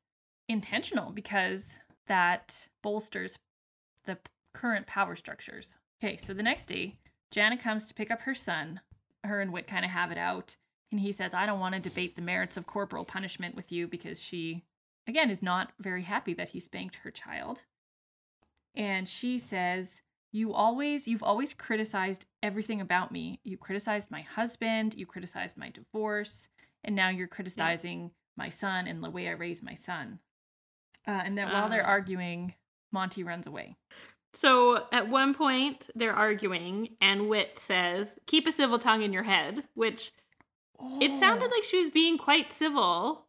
intentional because that bolsters the current power structures. Okay, so the next day, Jana comes to pick up her son. Her and Whit kind of have it out. And he says, I don't want to debate the merits of corporal punishment with you because she, again, is not very happy that he spanked her child. And she says, You always, you've always criticized everything about me. You criticized my husband, you criticized my divorce, and now you're criticizing my son and the way I raised my son. Uh, and then while they're Ah. arguing, Monty runs away. So at one point they're arguing, and Whit says, "Keep a civil tongue in your head," which it sounded Oh. like she was being quite civil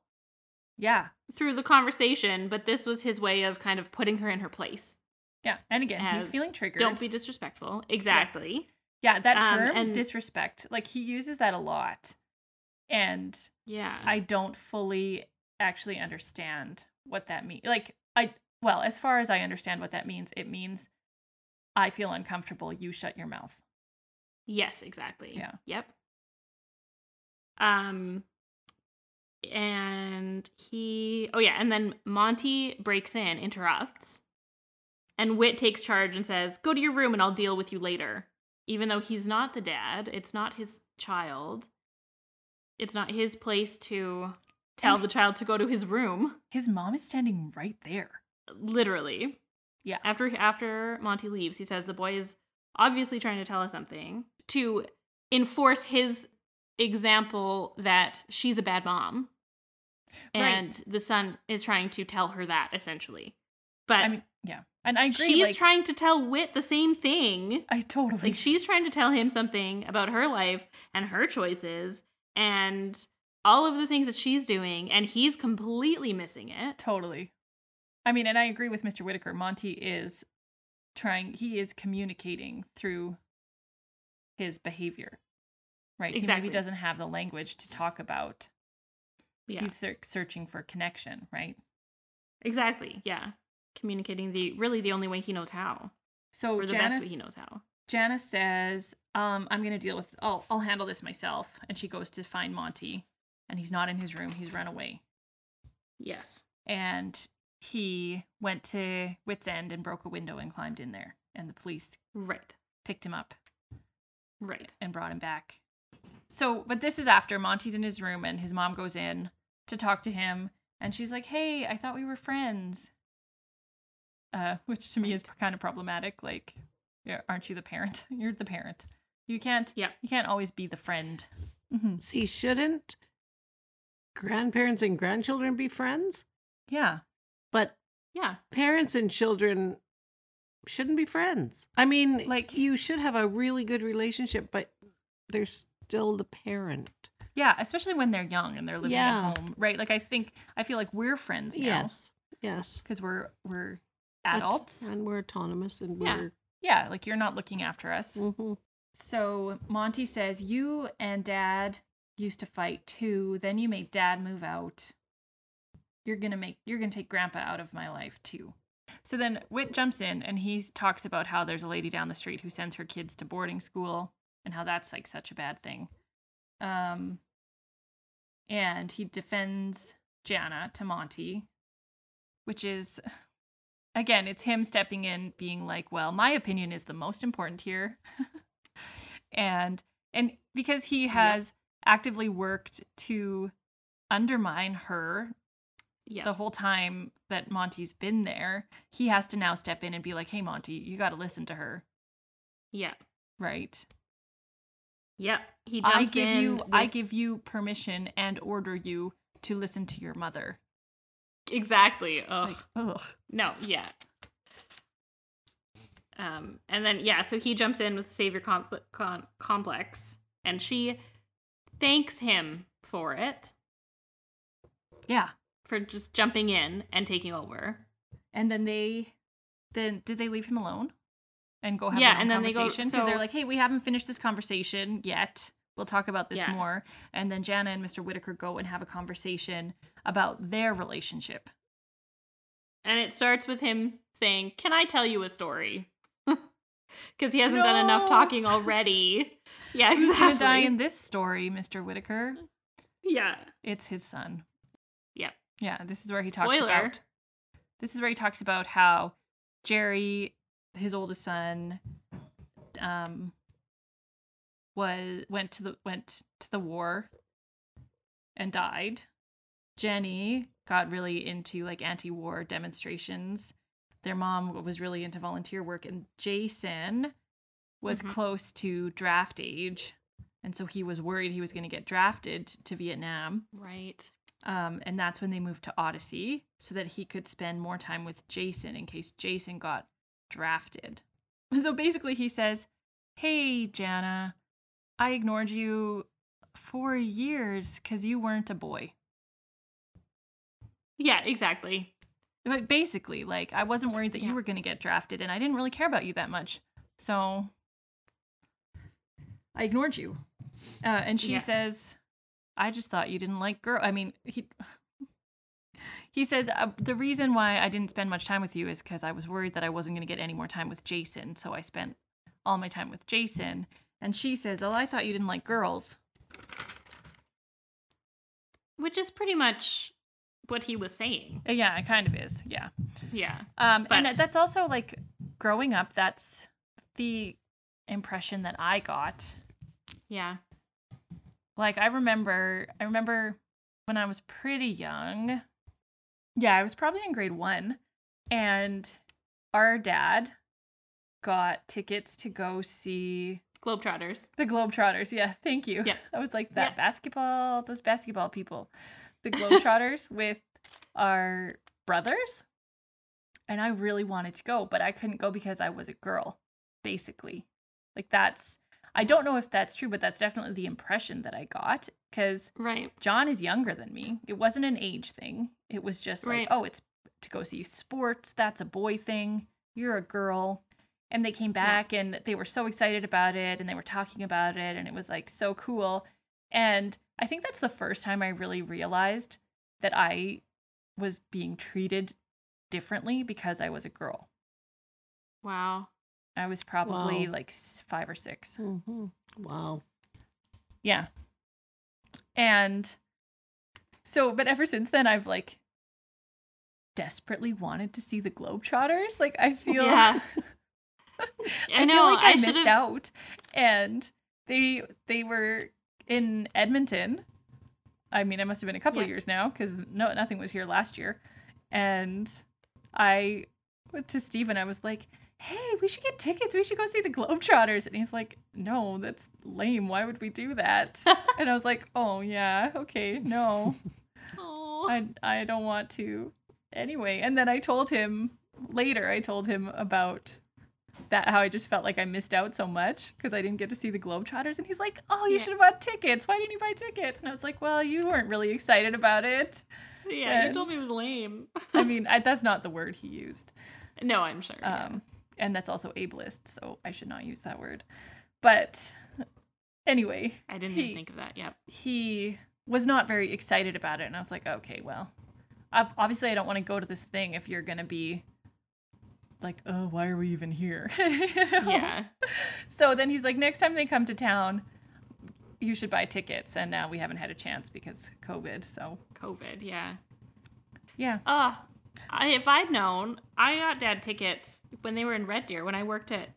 Yeah. through the conversation, but this was his way of kind of putting her in her place. Yeah. And again, he's feeling triggered. Don't be disrespectful. Exactly. yeah, that um, term, and- disrespect, like he uses that a lot. And Yeah. I don't fully actually understand what that means. Like, I, well, as far as I understand what that means, it means I feel uncomfortable. You shut your mouth. Yes, exactly. Yeah. Yep. Um and he oh yeah, and then Monty breaks in, interrupts. And Whit takes charge and says, "Go to your room and I'll deal with you later." Even though he's not the dad, it's not his child. It's not his place to tell And- the child to go to his room, His mom is standing right there. literally. Yeah. After after Monty leaves, he says the boy is obviously trying to tell us something to enforce his example that she's a bad mom. Right. And the son is trying to tell her that essentially. But I mean, yeah. And I agree. she's like, trying to tell Whit the same thing. I totally. Like she's trying to tell him something about her life and her choices and all of the things that she's doing and he's completely missing it. Totally. I mean, and I agree with Mr. Whittaker. Monty is trying, he is communicating through his behavior, right? He Exactly. maybe doesn't have the language to talk about. Yeah. He's ser- searching for connection, right? Exactly. Yeah. Communicating the really the only way he knows how. So Or the Janice, best way he knows how. Janice says, um, I'm going to deal with, I'll, I'll handle this myself. And she goes to find Monty, and he's not in his room. He's run away. Yes. And he went to Whit's End and broke a window and climbed in there. And the police Right. picked him up Right. and brought him back. So, but this is after Monty's in his room and his mom goes in to talk to him and she's like, "Hey, I thought we were friends." Uh, which to me is kind of problematic. Like, yeah, aren't you the parent? You're the parent. You can't. Yeah. You can't always be the friend. Mhm. See, shouldn't grandparents and grandchildren be friends? Yeah. But Yeah. parents and children shouldn't be friends. I mean, Like- you should have a really good relationship, but they're still the parent. Yeah. Especially when they're young and they're living Yeah. at home, right? Like, I think I feel like we're friends now Yes. Yes. because we're we're adults. and we're autonomous and we're Yeah. Yeah, like you're not looking after us. mhm. So Monty says, You and dad used to fight too. Then you made dad move out. You're gonna make you're gonna take grandpa out of my life too. So then Whit jumps in and he talks about how there's a lady down the street who sends her kids to boarding school and how that's like such a bad thing. Um and he defends Jana to Monty, which is again, it's him stepping in being like, "Well, my opinion is the most important here." and and because he has actively worked to undermine her Yeah. the whole time that Monty's been there, he has to now step in and be like, "Hey Monty, you got to listen to her." yeah. Right? Yep. He jumps I give in. you I give you permission and order you to listen to your mother. Exactly. Ugh. Like, ugh. No, yeah. Um, and then yeah, so he jumps in with Savior compl- con- Complex, and she thanks him for it Yeah. for just jumping in and taking over. And then they then did they leave him alone and go have Yeah, and then they go- because they're like, "Hey, we haven't finished this conversation yet. We'll talk about this Yeah. more." And then Jana and Mr. Whittaker go and have a conversation about their relationship. And it starts with him saying, "Can I tell you a story?" Because he hasn't done enough talking already. Yeah, Who's exactly. gonna die in this story, Mr. Whittaker? yeah, It's his son. Yep. Yeah, this is where he talks Spoiler. about. This is where he talks about how Jerry, his oldest son, um, was went to the went to the war and died. Jenny got really into like anti-war demonstrations. Their mom was really into volunteer work, and Jason was Mhm. close to draft age, and so he was worried he was going to get drafted to Vietnam. right. Um, and that's when they moved to Odyssey so that he could spend more time with Jason in case Jason got drafted. So basically, he says, Hey, Jana, I ignored you for years because you weren't a boy. Yeah, exactly. But basically, like, I wasn't worried that Yeah. you were going to get drafted, and I didn't really care about you that much. So I ignored you. Uh, and she Yeah. says, I just thought you didn't like girl. I mean, he. He says uh, the reason why I didn't spend much time with you is because I was worried that I wasn't going to get any more time with Jason, so I spent all my time with Jason. And she says, "Oh, I thought you didn't like girls." Which is pretty much what he was saying. Uh, Yeah, it kind of is. Yeah. Yeah. Um, and that's also like growing up. That's the impression that I got. Yeah. Like I remember, I remember when I was pretty young. Yeah, I was probably in grade one, and our dad got tickets to go see Globetrotters. the Globetrotters. Yeah, thank you. Yeah. I was like that Yeah. basketball, those basketball people, the Globetrotters with our brothers. And I really wanted to go, but I couldn't go because I was a girl, basically. Like that's I don't know if that's true, but that's definitely the impression that I got cuz Right. John is younger than me. It wasn't an age thing. It was just like, Right. oh, it's to go see sports. That's a boy thing. You're a girl. And they came back and they were so excited about it and they were talking about it and it was like so cool. And I think that's the first time I really realized that I was being treated differently because I was a girl. Wow. I was probably Wow. like five or six. Mhm. Wow. Yeah. And so, but ever since then, I've like desperately wanted to see the Globetrotters. Like, I feel, Yeah. I, I know. feel like I, I, missed out. And they they were in Edmonton. I mean, it must have been a couple of Yeah. years now because no, nothing was here last year. And I went to Steven, I was like, hey, we should get tickets. We should go see the Globetrotters. And he's like, no, that's lame. Why would we do that? and I was like, oh, yeah, okay, no, I, I don't want to. Anyway, and then I told him later, I told him about that, how I just felt like I missed out so much because I didn't get to see the Globetrotters. And he's like, oh, you Yeah. should have bought tickets. Why didn't you buy tickets? And I was like, well, you weren't really excited about it. yeah, you told me it was lame. I mean, I, that's not the word he used. no, I'm sure. yeah. Um, and that's also ableist, so I should not use that word. But anyway, I didn't he- even think of that. Yep. he was not very excited about it, and I was like, okay, well, I've, obviously I don't want to go to this thing if you're gonna be like, oh, why are we even here? You know? Yeah. So then he's like, next time they come to town, you should buy tickets, and now we haven't had a chance because COVID. So COVID. Yeah. yeah, Uh, I, if I'd known, I got dad tickets when they were in Red Deer when I worked at.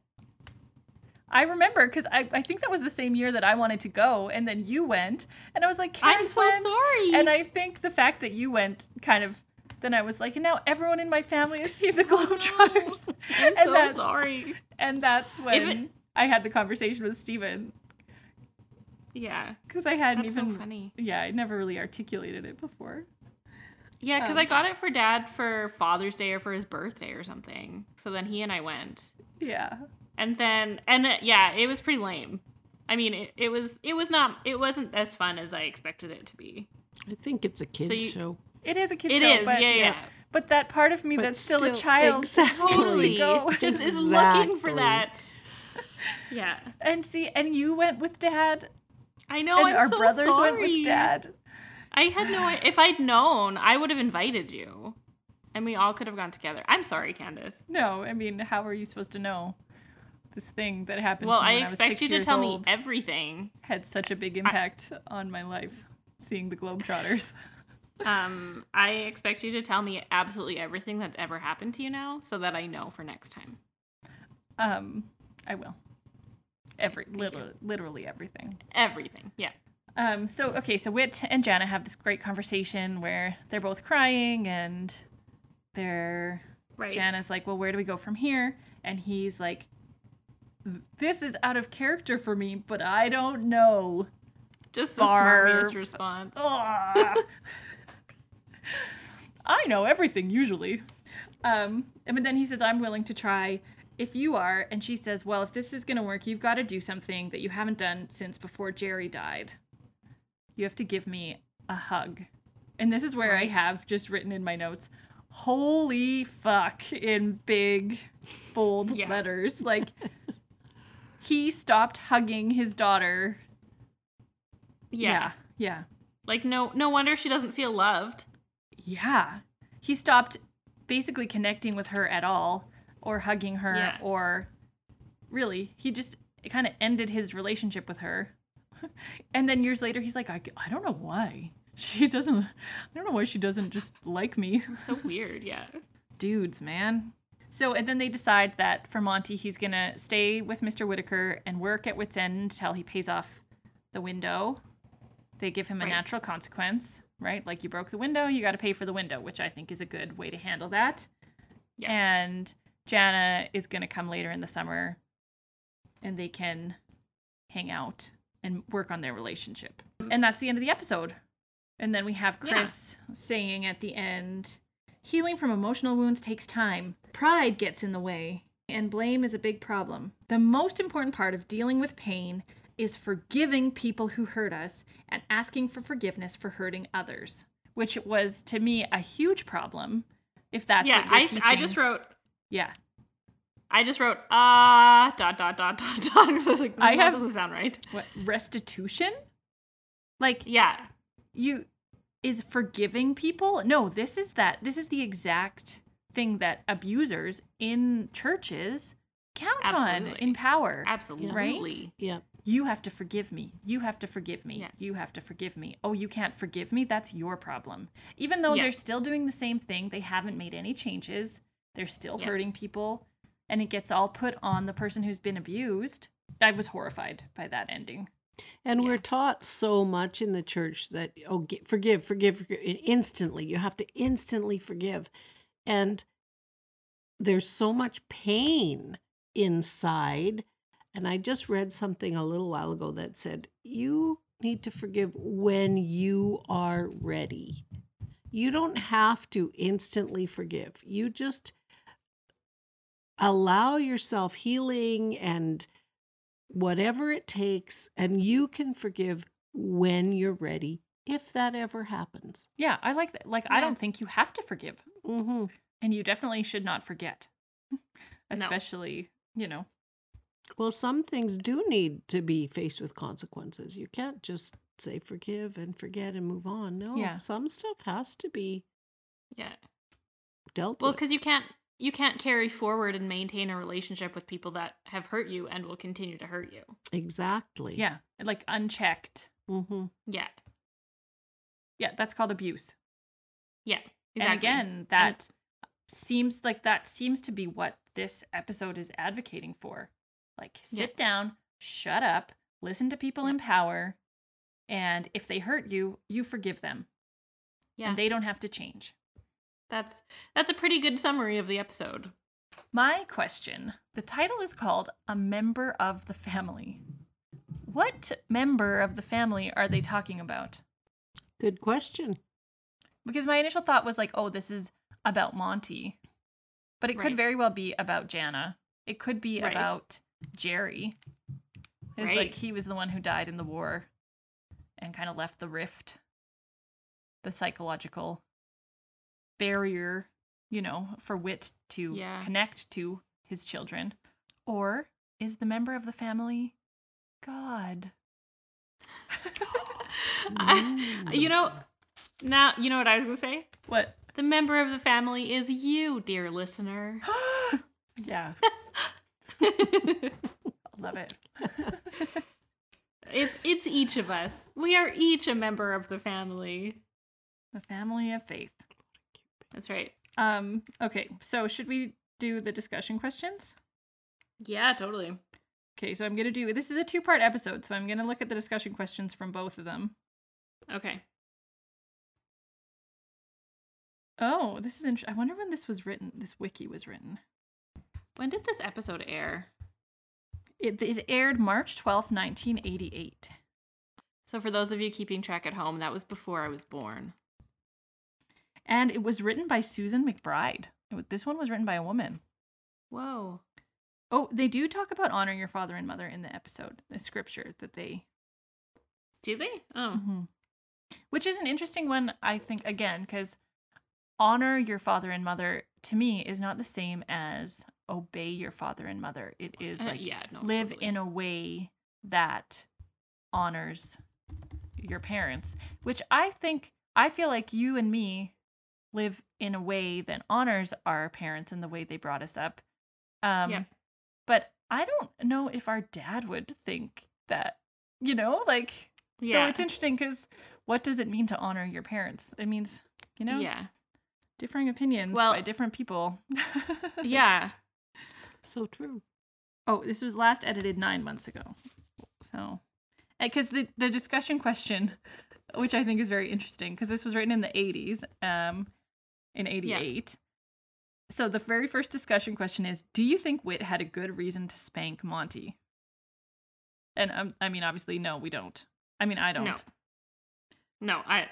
I remember because I, I think that was the same year that I wanted to go, and then you went, and I was like, I'm so went. sorry. And I think the fact that you went kind of, then I was like, and now everyone in my family has seen the Globetrotters. I'm and so that's, sorry. And that's when it- I had the conversation with Steven Yeah. because I hadn't That's even, so funny. yeah, I'd never really articulated it before. Yeah, because Um, I got it for dad for Father's Day or for his birthday or something. So then he and I went. Yeah. And then, and uh, yeah, it was pretty lame. I mean, it, it was, it was not, it wasn't as fun as I expected it to be. I think it's a kid's you- show. It is a kid It show, is, but yeah, yeah. But that part of me But that's still, a child exactly. needs to Totally. go. Just is looking for that. Yeah. And see, and you went with dad, I know. and I'm our so brothers sorry. went with dad. I had no. If I'd known, I would have invited you. And we all could have gone together. I'm sorry, Candace. No, I mean, how are you supposed to know this thing that happened Well, to me I when I was expect six you to tell old me everything. had such a big impact on my life, seeing the Globetrotters. Um, I expect you to tell me absolutely everything that's ever happened to you now so that I know for next time. Um, I will. Every literally, literally everything. Everything. Yeah. Um, so okay, so Whit and Jana have this great conversation where they're both crying and they're Right. Jana's like, "Well, where do we go from here?" And he's like, "This is out of character for me, but I don't know." Just the Barf. response. I know everything usually. Um, and then he says, I'm willing to try if you are, and she says, well, if this is going to work, you've got to do something that you haven't done since before Jerry died. You have to give me a hug. And this is where I have just written in my notes, holy fuck, in big, bold Yeah. letters. Like, he stopped hugging his daughter. Yeah. Yeah. Yeah. Like no no wonder she doesn't feel loved. Yeah. He stopped basically connecting with her at all or hugging her Yeah. or really, he just kind of ended his relationship with her. and then years later, he's like, I, I don't know why. She doesn't, I don't know why she doesn't just like me. So weird, yeah. Dudes, man. So, and then they decide that for Monty, he's going to stay with Mr. Whittaker and work at Whit's End until he pays off the window. They give him a Right. natural consequence, right? Like you broke the window, you got to pay for the window, which I think is a good way to handle that. Yeah. And Jana is going to come later in the summer and they can hang out and work on their relationship. And that's the end of the episode. And then we have Yeah. Chris saying at the end healing from emotional wounds takes time. Pride gets in the way, and blame is a big problem. The most important part of dealing with pain is forgiving people who hurt us and asking for forgiveness for hurting others, which was to me a huge problem. If that's yeah, what you're I teaching. I just wrote yeah. I just wrote ah dot dot dot dot dot. 'cause I was like, I that have- doesn't sound right. What restitution? Like Yeah. you is forgiving people no this is that this is the exact thing that abusers in churches count on in power Absolutely. Absolutely. Yeah. You have to forgive me you have to forgive me Yeah. you have to forgive me oh you can't forgive me that's your problem even though Yeah. they're still doing the same thing they haven't made any changes they're still Yeah. hurting people and it gets all put on the person who's been abused i was horrified by that ending And Yeah. we're taught so much in the church that oh, gi- forgive, forgive, forgive instantly. You have to instantly forgive, and there's so much pain inside. And I just read something a little while ago that said you need to forgive when you are ready. You don't have to instantly forgive. You just allow yourself healing and whatever it takes, and you can forgive when you're ready, if that ever happens. yeah i like that like i don't think you have to forgive Mm-hmm. and you definitely should not forget especially you know Well, some things do need to be faced with consequences. You can't just say forgive and forget and move on. No, Yeah. some stuff has to be Yeah. dealt Well, with. because you can't you can't carry forward and maintain a relationship with people that have hurt you and will continue to hurt you. Exactly. yeah like unchecked Mm-hmm. Yeah. yeah that's called abuse Yeah. and again that seems like that seems to be what this episode is advocating for like sit Yeah. down shut up listen to people in power and if they hurt you you forgive them yeah. and they don't have to change that's that's a pretty good summary of the episode. my question the title is called a member of the family what member of the family are they talking about Good question. because my initial thought was like oh this is about monty but it could very well be about jana it could be Right. about jerry it's like he was the one who died in the war and kind of left the rift the psychological barrier you know for whit to Yeah. connect to his children or is the member of the family god I, you know, now you know what I was gonna say. what The member of the family is you, dear listener. yeah love it it's it's each of us. We are each a member of the family. the family of faith That's right. Um, okay, so should we do the discussion questions? Yeah, totally. Okay, so I'm gonna do this is a two part episode, so I'm gonna look at the discussion questions from both of them. Okay. Oh, this is interesting. I wonder when this was written. This wiki was written. When did this episode air? It, it aired March twelfth, 1988. So for those of you keeping track at home, that was before I was born. And it was written by Susan McBride. This one was written by a woman. Whoa. Oh, they do talk about honor your father and mother in the episode, the scripture that they Do they? Oh. Mm-hmm. which is an interesting one i think again because honor your father and mother to me is not the same as obey your father and mother it is Uh, like yeah, no. live totally. in a way that honors your parents which i think i feel like you and me live in a way that honors our parents and the way they brought us up um Yeah. but i don't know if our dad would think that you know like yeah. so it's interesting because what does it mean to honor your parents? It means, you know, Yeah. differing opinions Well- by different people. Yeah. So true. Oh, this was last edited nine months ago. So, because the, the discussion question, which I think is very interesting, because this was written in the 80s, um, in 88. So the very first discussion question is Do you think Whit had a good reason to spank Monty? And um, I mean, obviously, no, we don't. I mean, I don't. No. No, I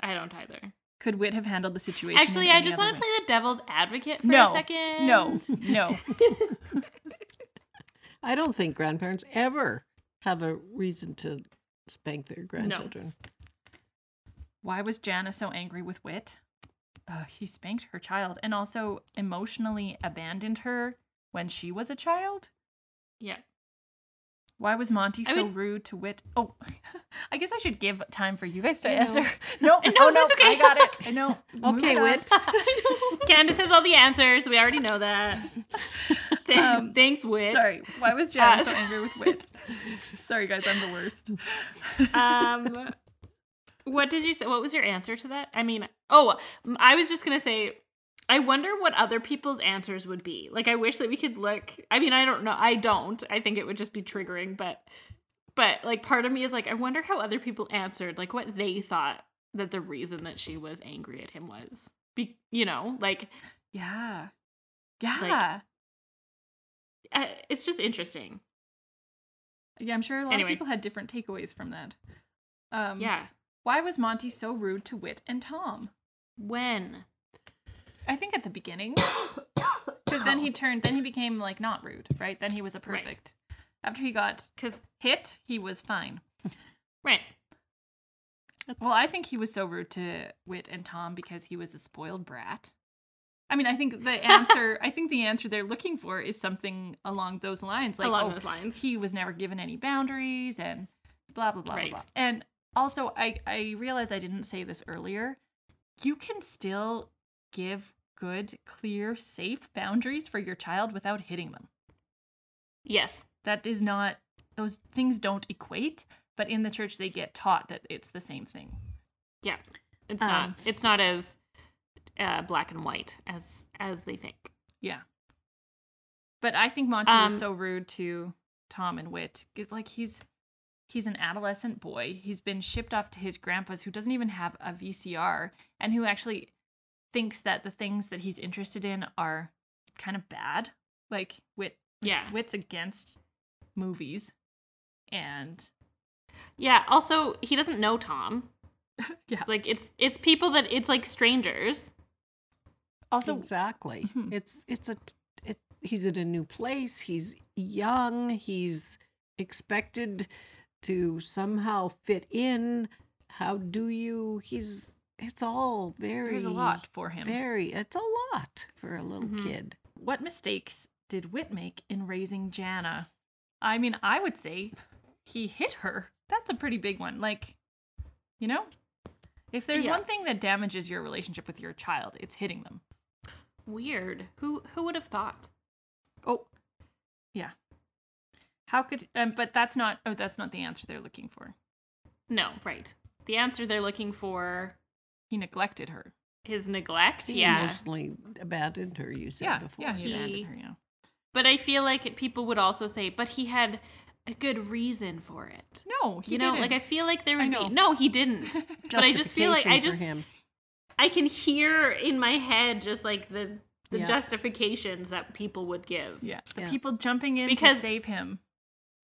I don't either. Could Whit have handled the situation? Actually, I just want to play the devil's advocate for No. a second. No, no. I don't think grandparents ever have a reason to spank their grandchildren. Why was Jana so angry with Whit? Uh, he spanked her child and also emotionally abandoned her when she was a child. Yeah. Why was Monty I so would- rude to Whit? Oh, I guess I should give time for you guys to answer. No, No, no, no, that's okay. I got it. I know. Okay, Whit. Candace has all the answers. We already know that. Th- Um, Thanks, Whit. Sorry, why was Jana Uh, so angry with Whit? Sorry, guys, I'm the worst. Um, what did you say? What was your answer to that? I mean, oh, I was just gonna say. I wonder what other people's answers would be. Like, I wish that we could look. I mean, I don't know. I don't. I think it would just be triggering, but, but like, part of me is like, I wonder how other people answered, like, what they thought that the reason that she was angry at him was. Be, you know, like, Yeah, yeah, uh, it's just interesting. yeah. I'm sure a lot Anyway. of people had different takeaways from that. Um, Yeah. Why was Monty so rude to Whit and Tom? When? I think at the beginning, because then he turned, then he became like not rude, right? Then he was a Right. perfect. After he got Because hit, he was fine. right. Well, I think he was so rude to Whit and Tom because he was a spoiled brat. I mean, I think the answer, I think the answer they're looking for is something along those lines, like Along oh, those lines. he was never given any boundaries and blah blah blah Right. blah blah. And also, I I realize I didn't say this earlier. You can still give good, clear, safe boundaries for your child without hitting them. Yes. That is not those things don't equate, but in the church they get taught that it's the same thing. Yeah. It's Um, not. It's not as uh, black and white as as they think. Yeah. But I think Monty was Um, so rude to Tom and Whit. It's like he's he's an adolescent boy. He's been shipped off to his grandpa's who doesn't even have a VCR and who actually thinks that the things that he's interested in are kind of bad. Like Whit Yeah. Whit's against movies. And Yeah. Also, he doesn't know Tom. yeah. Like it's it's people that it's like strangers. Also exactly. Mhm. It's it's a it, he's in a new place. He's young. He's expected to somehow fit in. How do you? He's it's all very there's a lot for him. Very it's a lot for a little Mhm. kid. What mistakes did Whit make in raising Jana? I mean, I would say he hit her. That's a pretty big one. Like, you know, if there's Yeah. one thing that damages your relationship with your child, it's hitting them. Weird. Who who would have thought? Oh, yeah. How could? Um, but that's not. Oh, that's not the answer they're looking for. No, right. The answer they're looking for He neglected her. His neglect. He yeah. emotionally abandoned her. You said Yeah, before. yeah. He He- abandoned her. Yeah. But I feel like people would also say, but he had a good reason for it. No, he you know, didn't. like I feel like there I would know. be. No, he didn't. but I just feel like I Justification for just him. I can hear in my head just like the the Yeah. justifications that people would give. Yeah, the Yeah. people jumping in Because- to save him.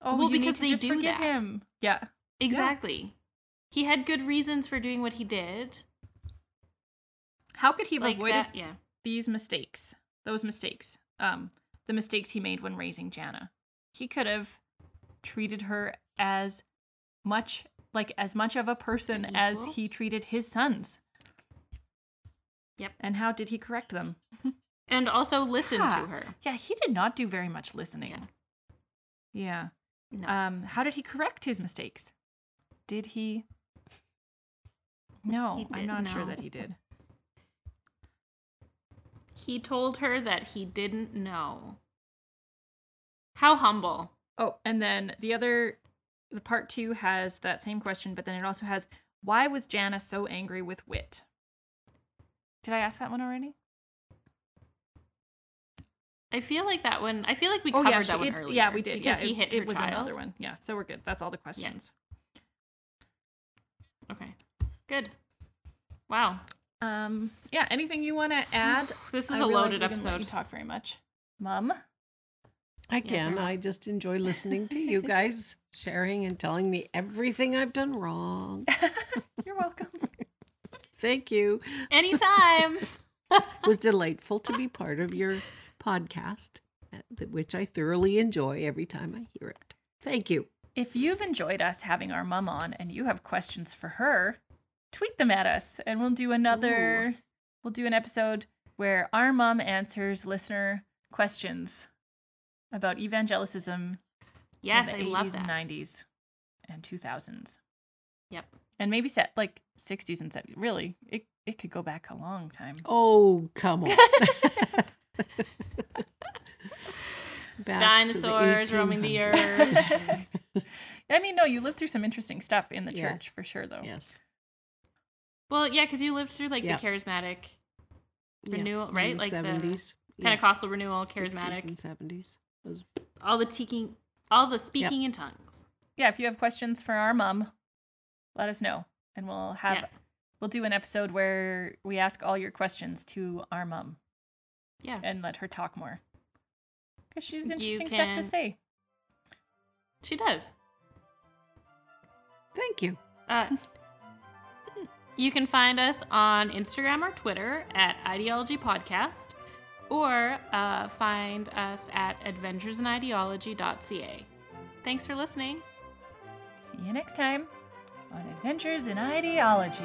Oh, Well, you because need to they just do forgive that. him. Yeah. Exactly. He had good reasons for doing what he did. How could he have Like avoided that, yeah. these mistakes? Those mistakes. Um, the mistakes he made when raising Jana. He could have treated her as much like as much of a person as he treated his sons. Yep. And how did he correct them? And also listen Yeah. to her. Yeah, he did not do very much listening. Yeah. No. Um, how did he correct his mistakes? Did he? No, He I'm did- not sure that he did. He told her that he didn't know. How humble. Oh, and then the other, the part two has that same question, but then it also has why was Jana so angry with Whit? Did I ask that one already? I feel like that one. I feel like we oh covered yeah, that she- one it- earlier. yeah, we did. Yeah, he it, hit it was child. another one. Yeah, so we're good. That's all the questions. Okay, good. Wow, Um, yeah. Anything you want to add? this is I a loaded we didn't episode. You talk very much, Mom. Again, Mom. I just enjoy listening to you guys sharing and telling me everything I've done wrong. You're welcome. Thank you. Anytime. It was delightful to be part of your podcast, uh, which I thoroughly enjoy every time I hear it. Thank you. If you've enjoyed us having our mom on and you have questions for her, tweet them at us and we'll do another we'll do an episode where our mom answers listener questions about evangelicism yes, in I the love 80s that. and 90s and 2000s. Yep. And maybe set like 60s and 70s. Really, it it could go back a long time. Oh, come on. Back to the Dinosaurs roaming the 1800s. I mean, no, you lived through some interesting stuff in the Yeah. church for sure though. yes. Well, yeah, because you lived through like Yeah. the charismatic renewal, in right? the Like the 70s. yeah, Pentecostal renewal, 60s charismatic, and 70s. Was all the teaching, all the speaking in tongues. yeah, if you have questions for our mom, let us know, and we'll have Yeah. we'll do an episode where we ask all your questions to our mom Yeah. and let her talk more because she's You interesting stuff to say. She does. Thank you. Uh, you can find us on Instagram or Twitter at Ideology Podcast, or uh, find us at adventuresideology.ca. Thanks for listening. See you next time on Adventures in Ideology.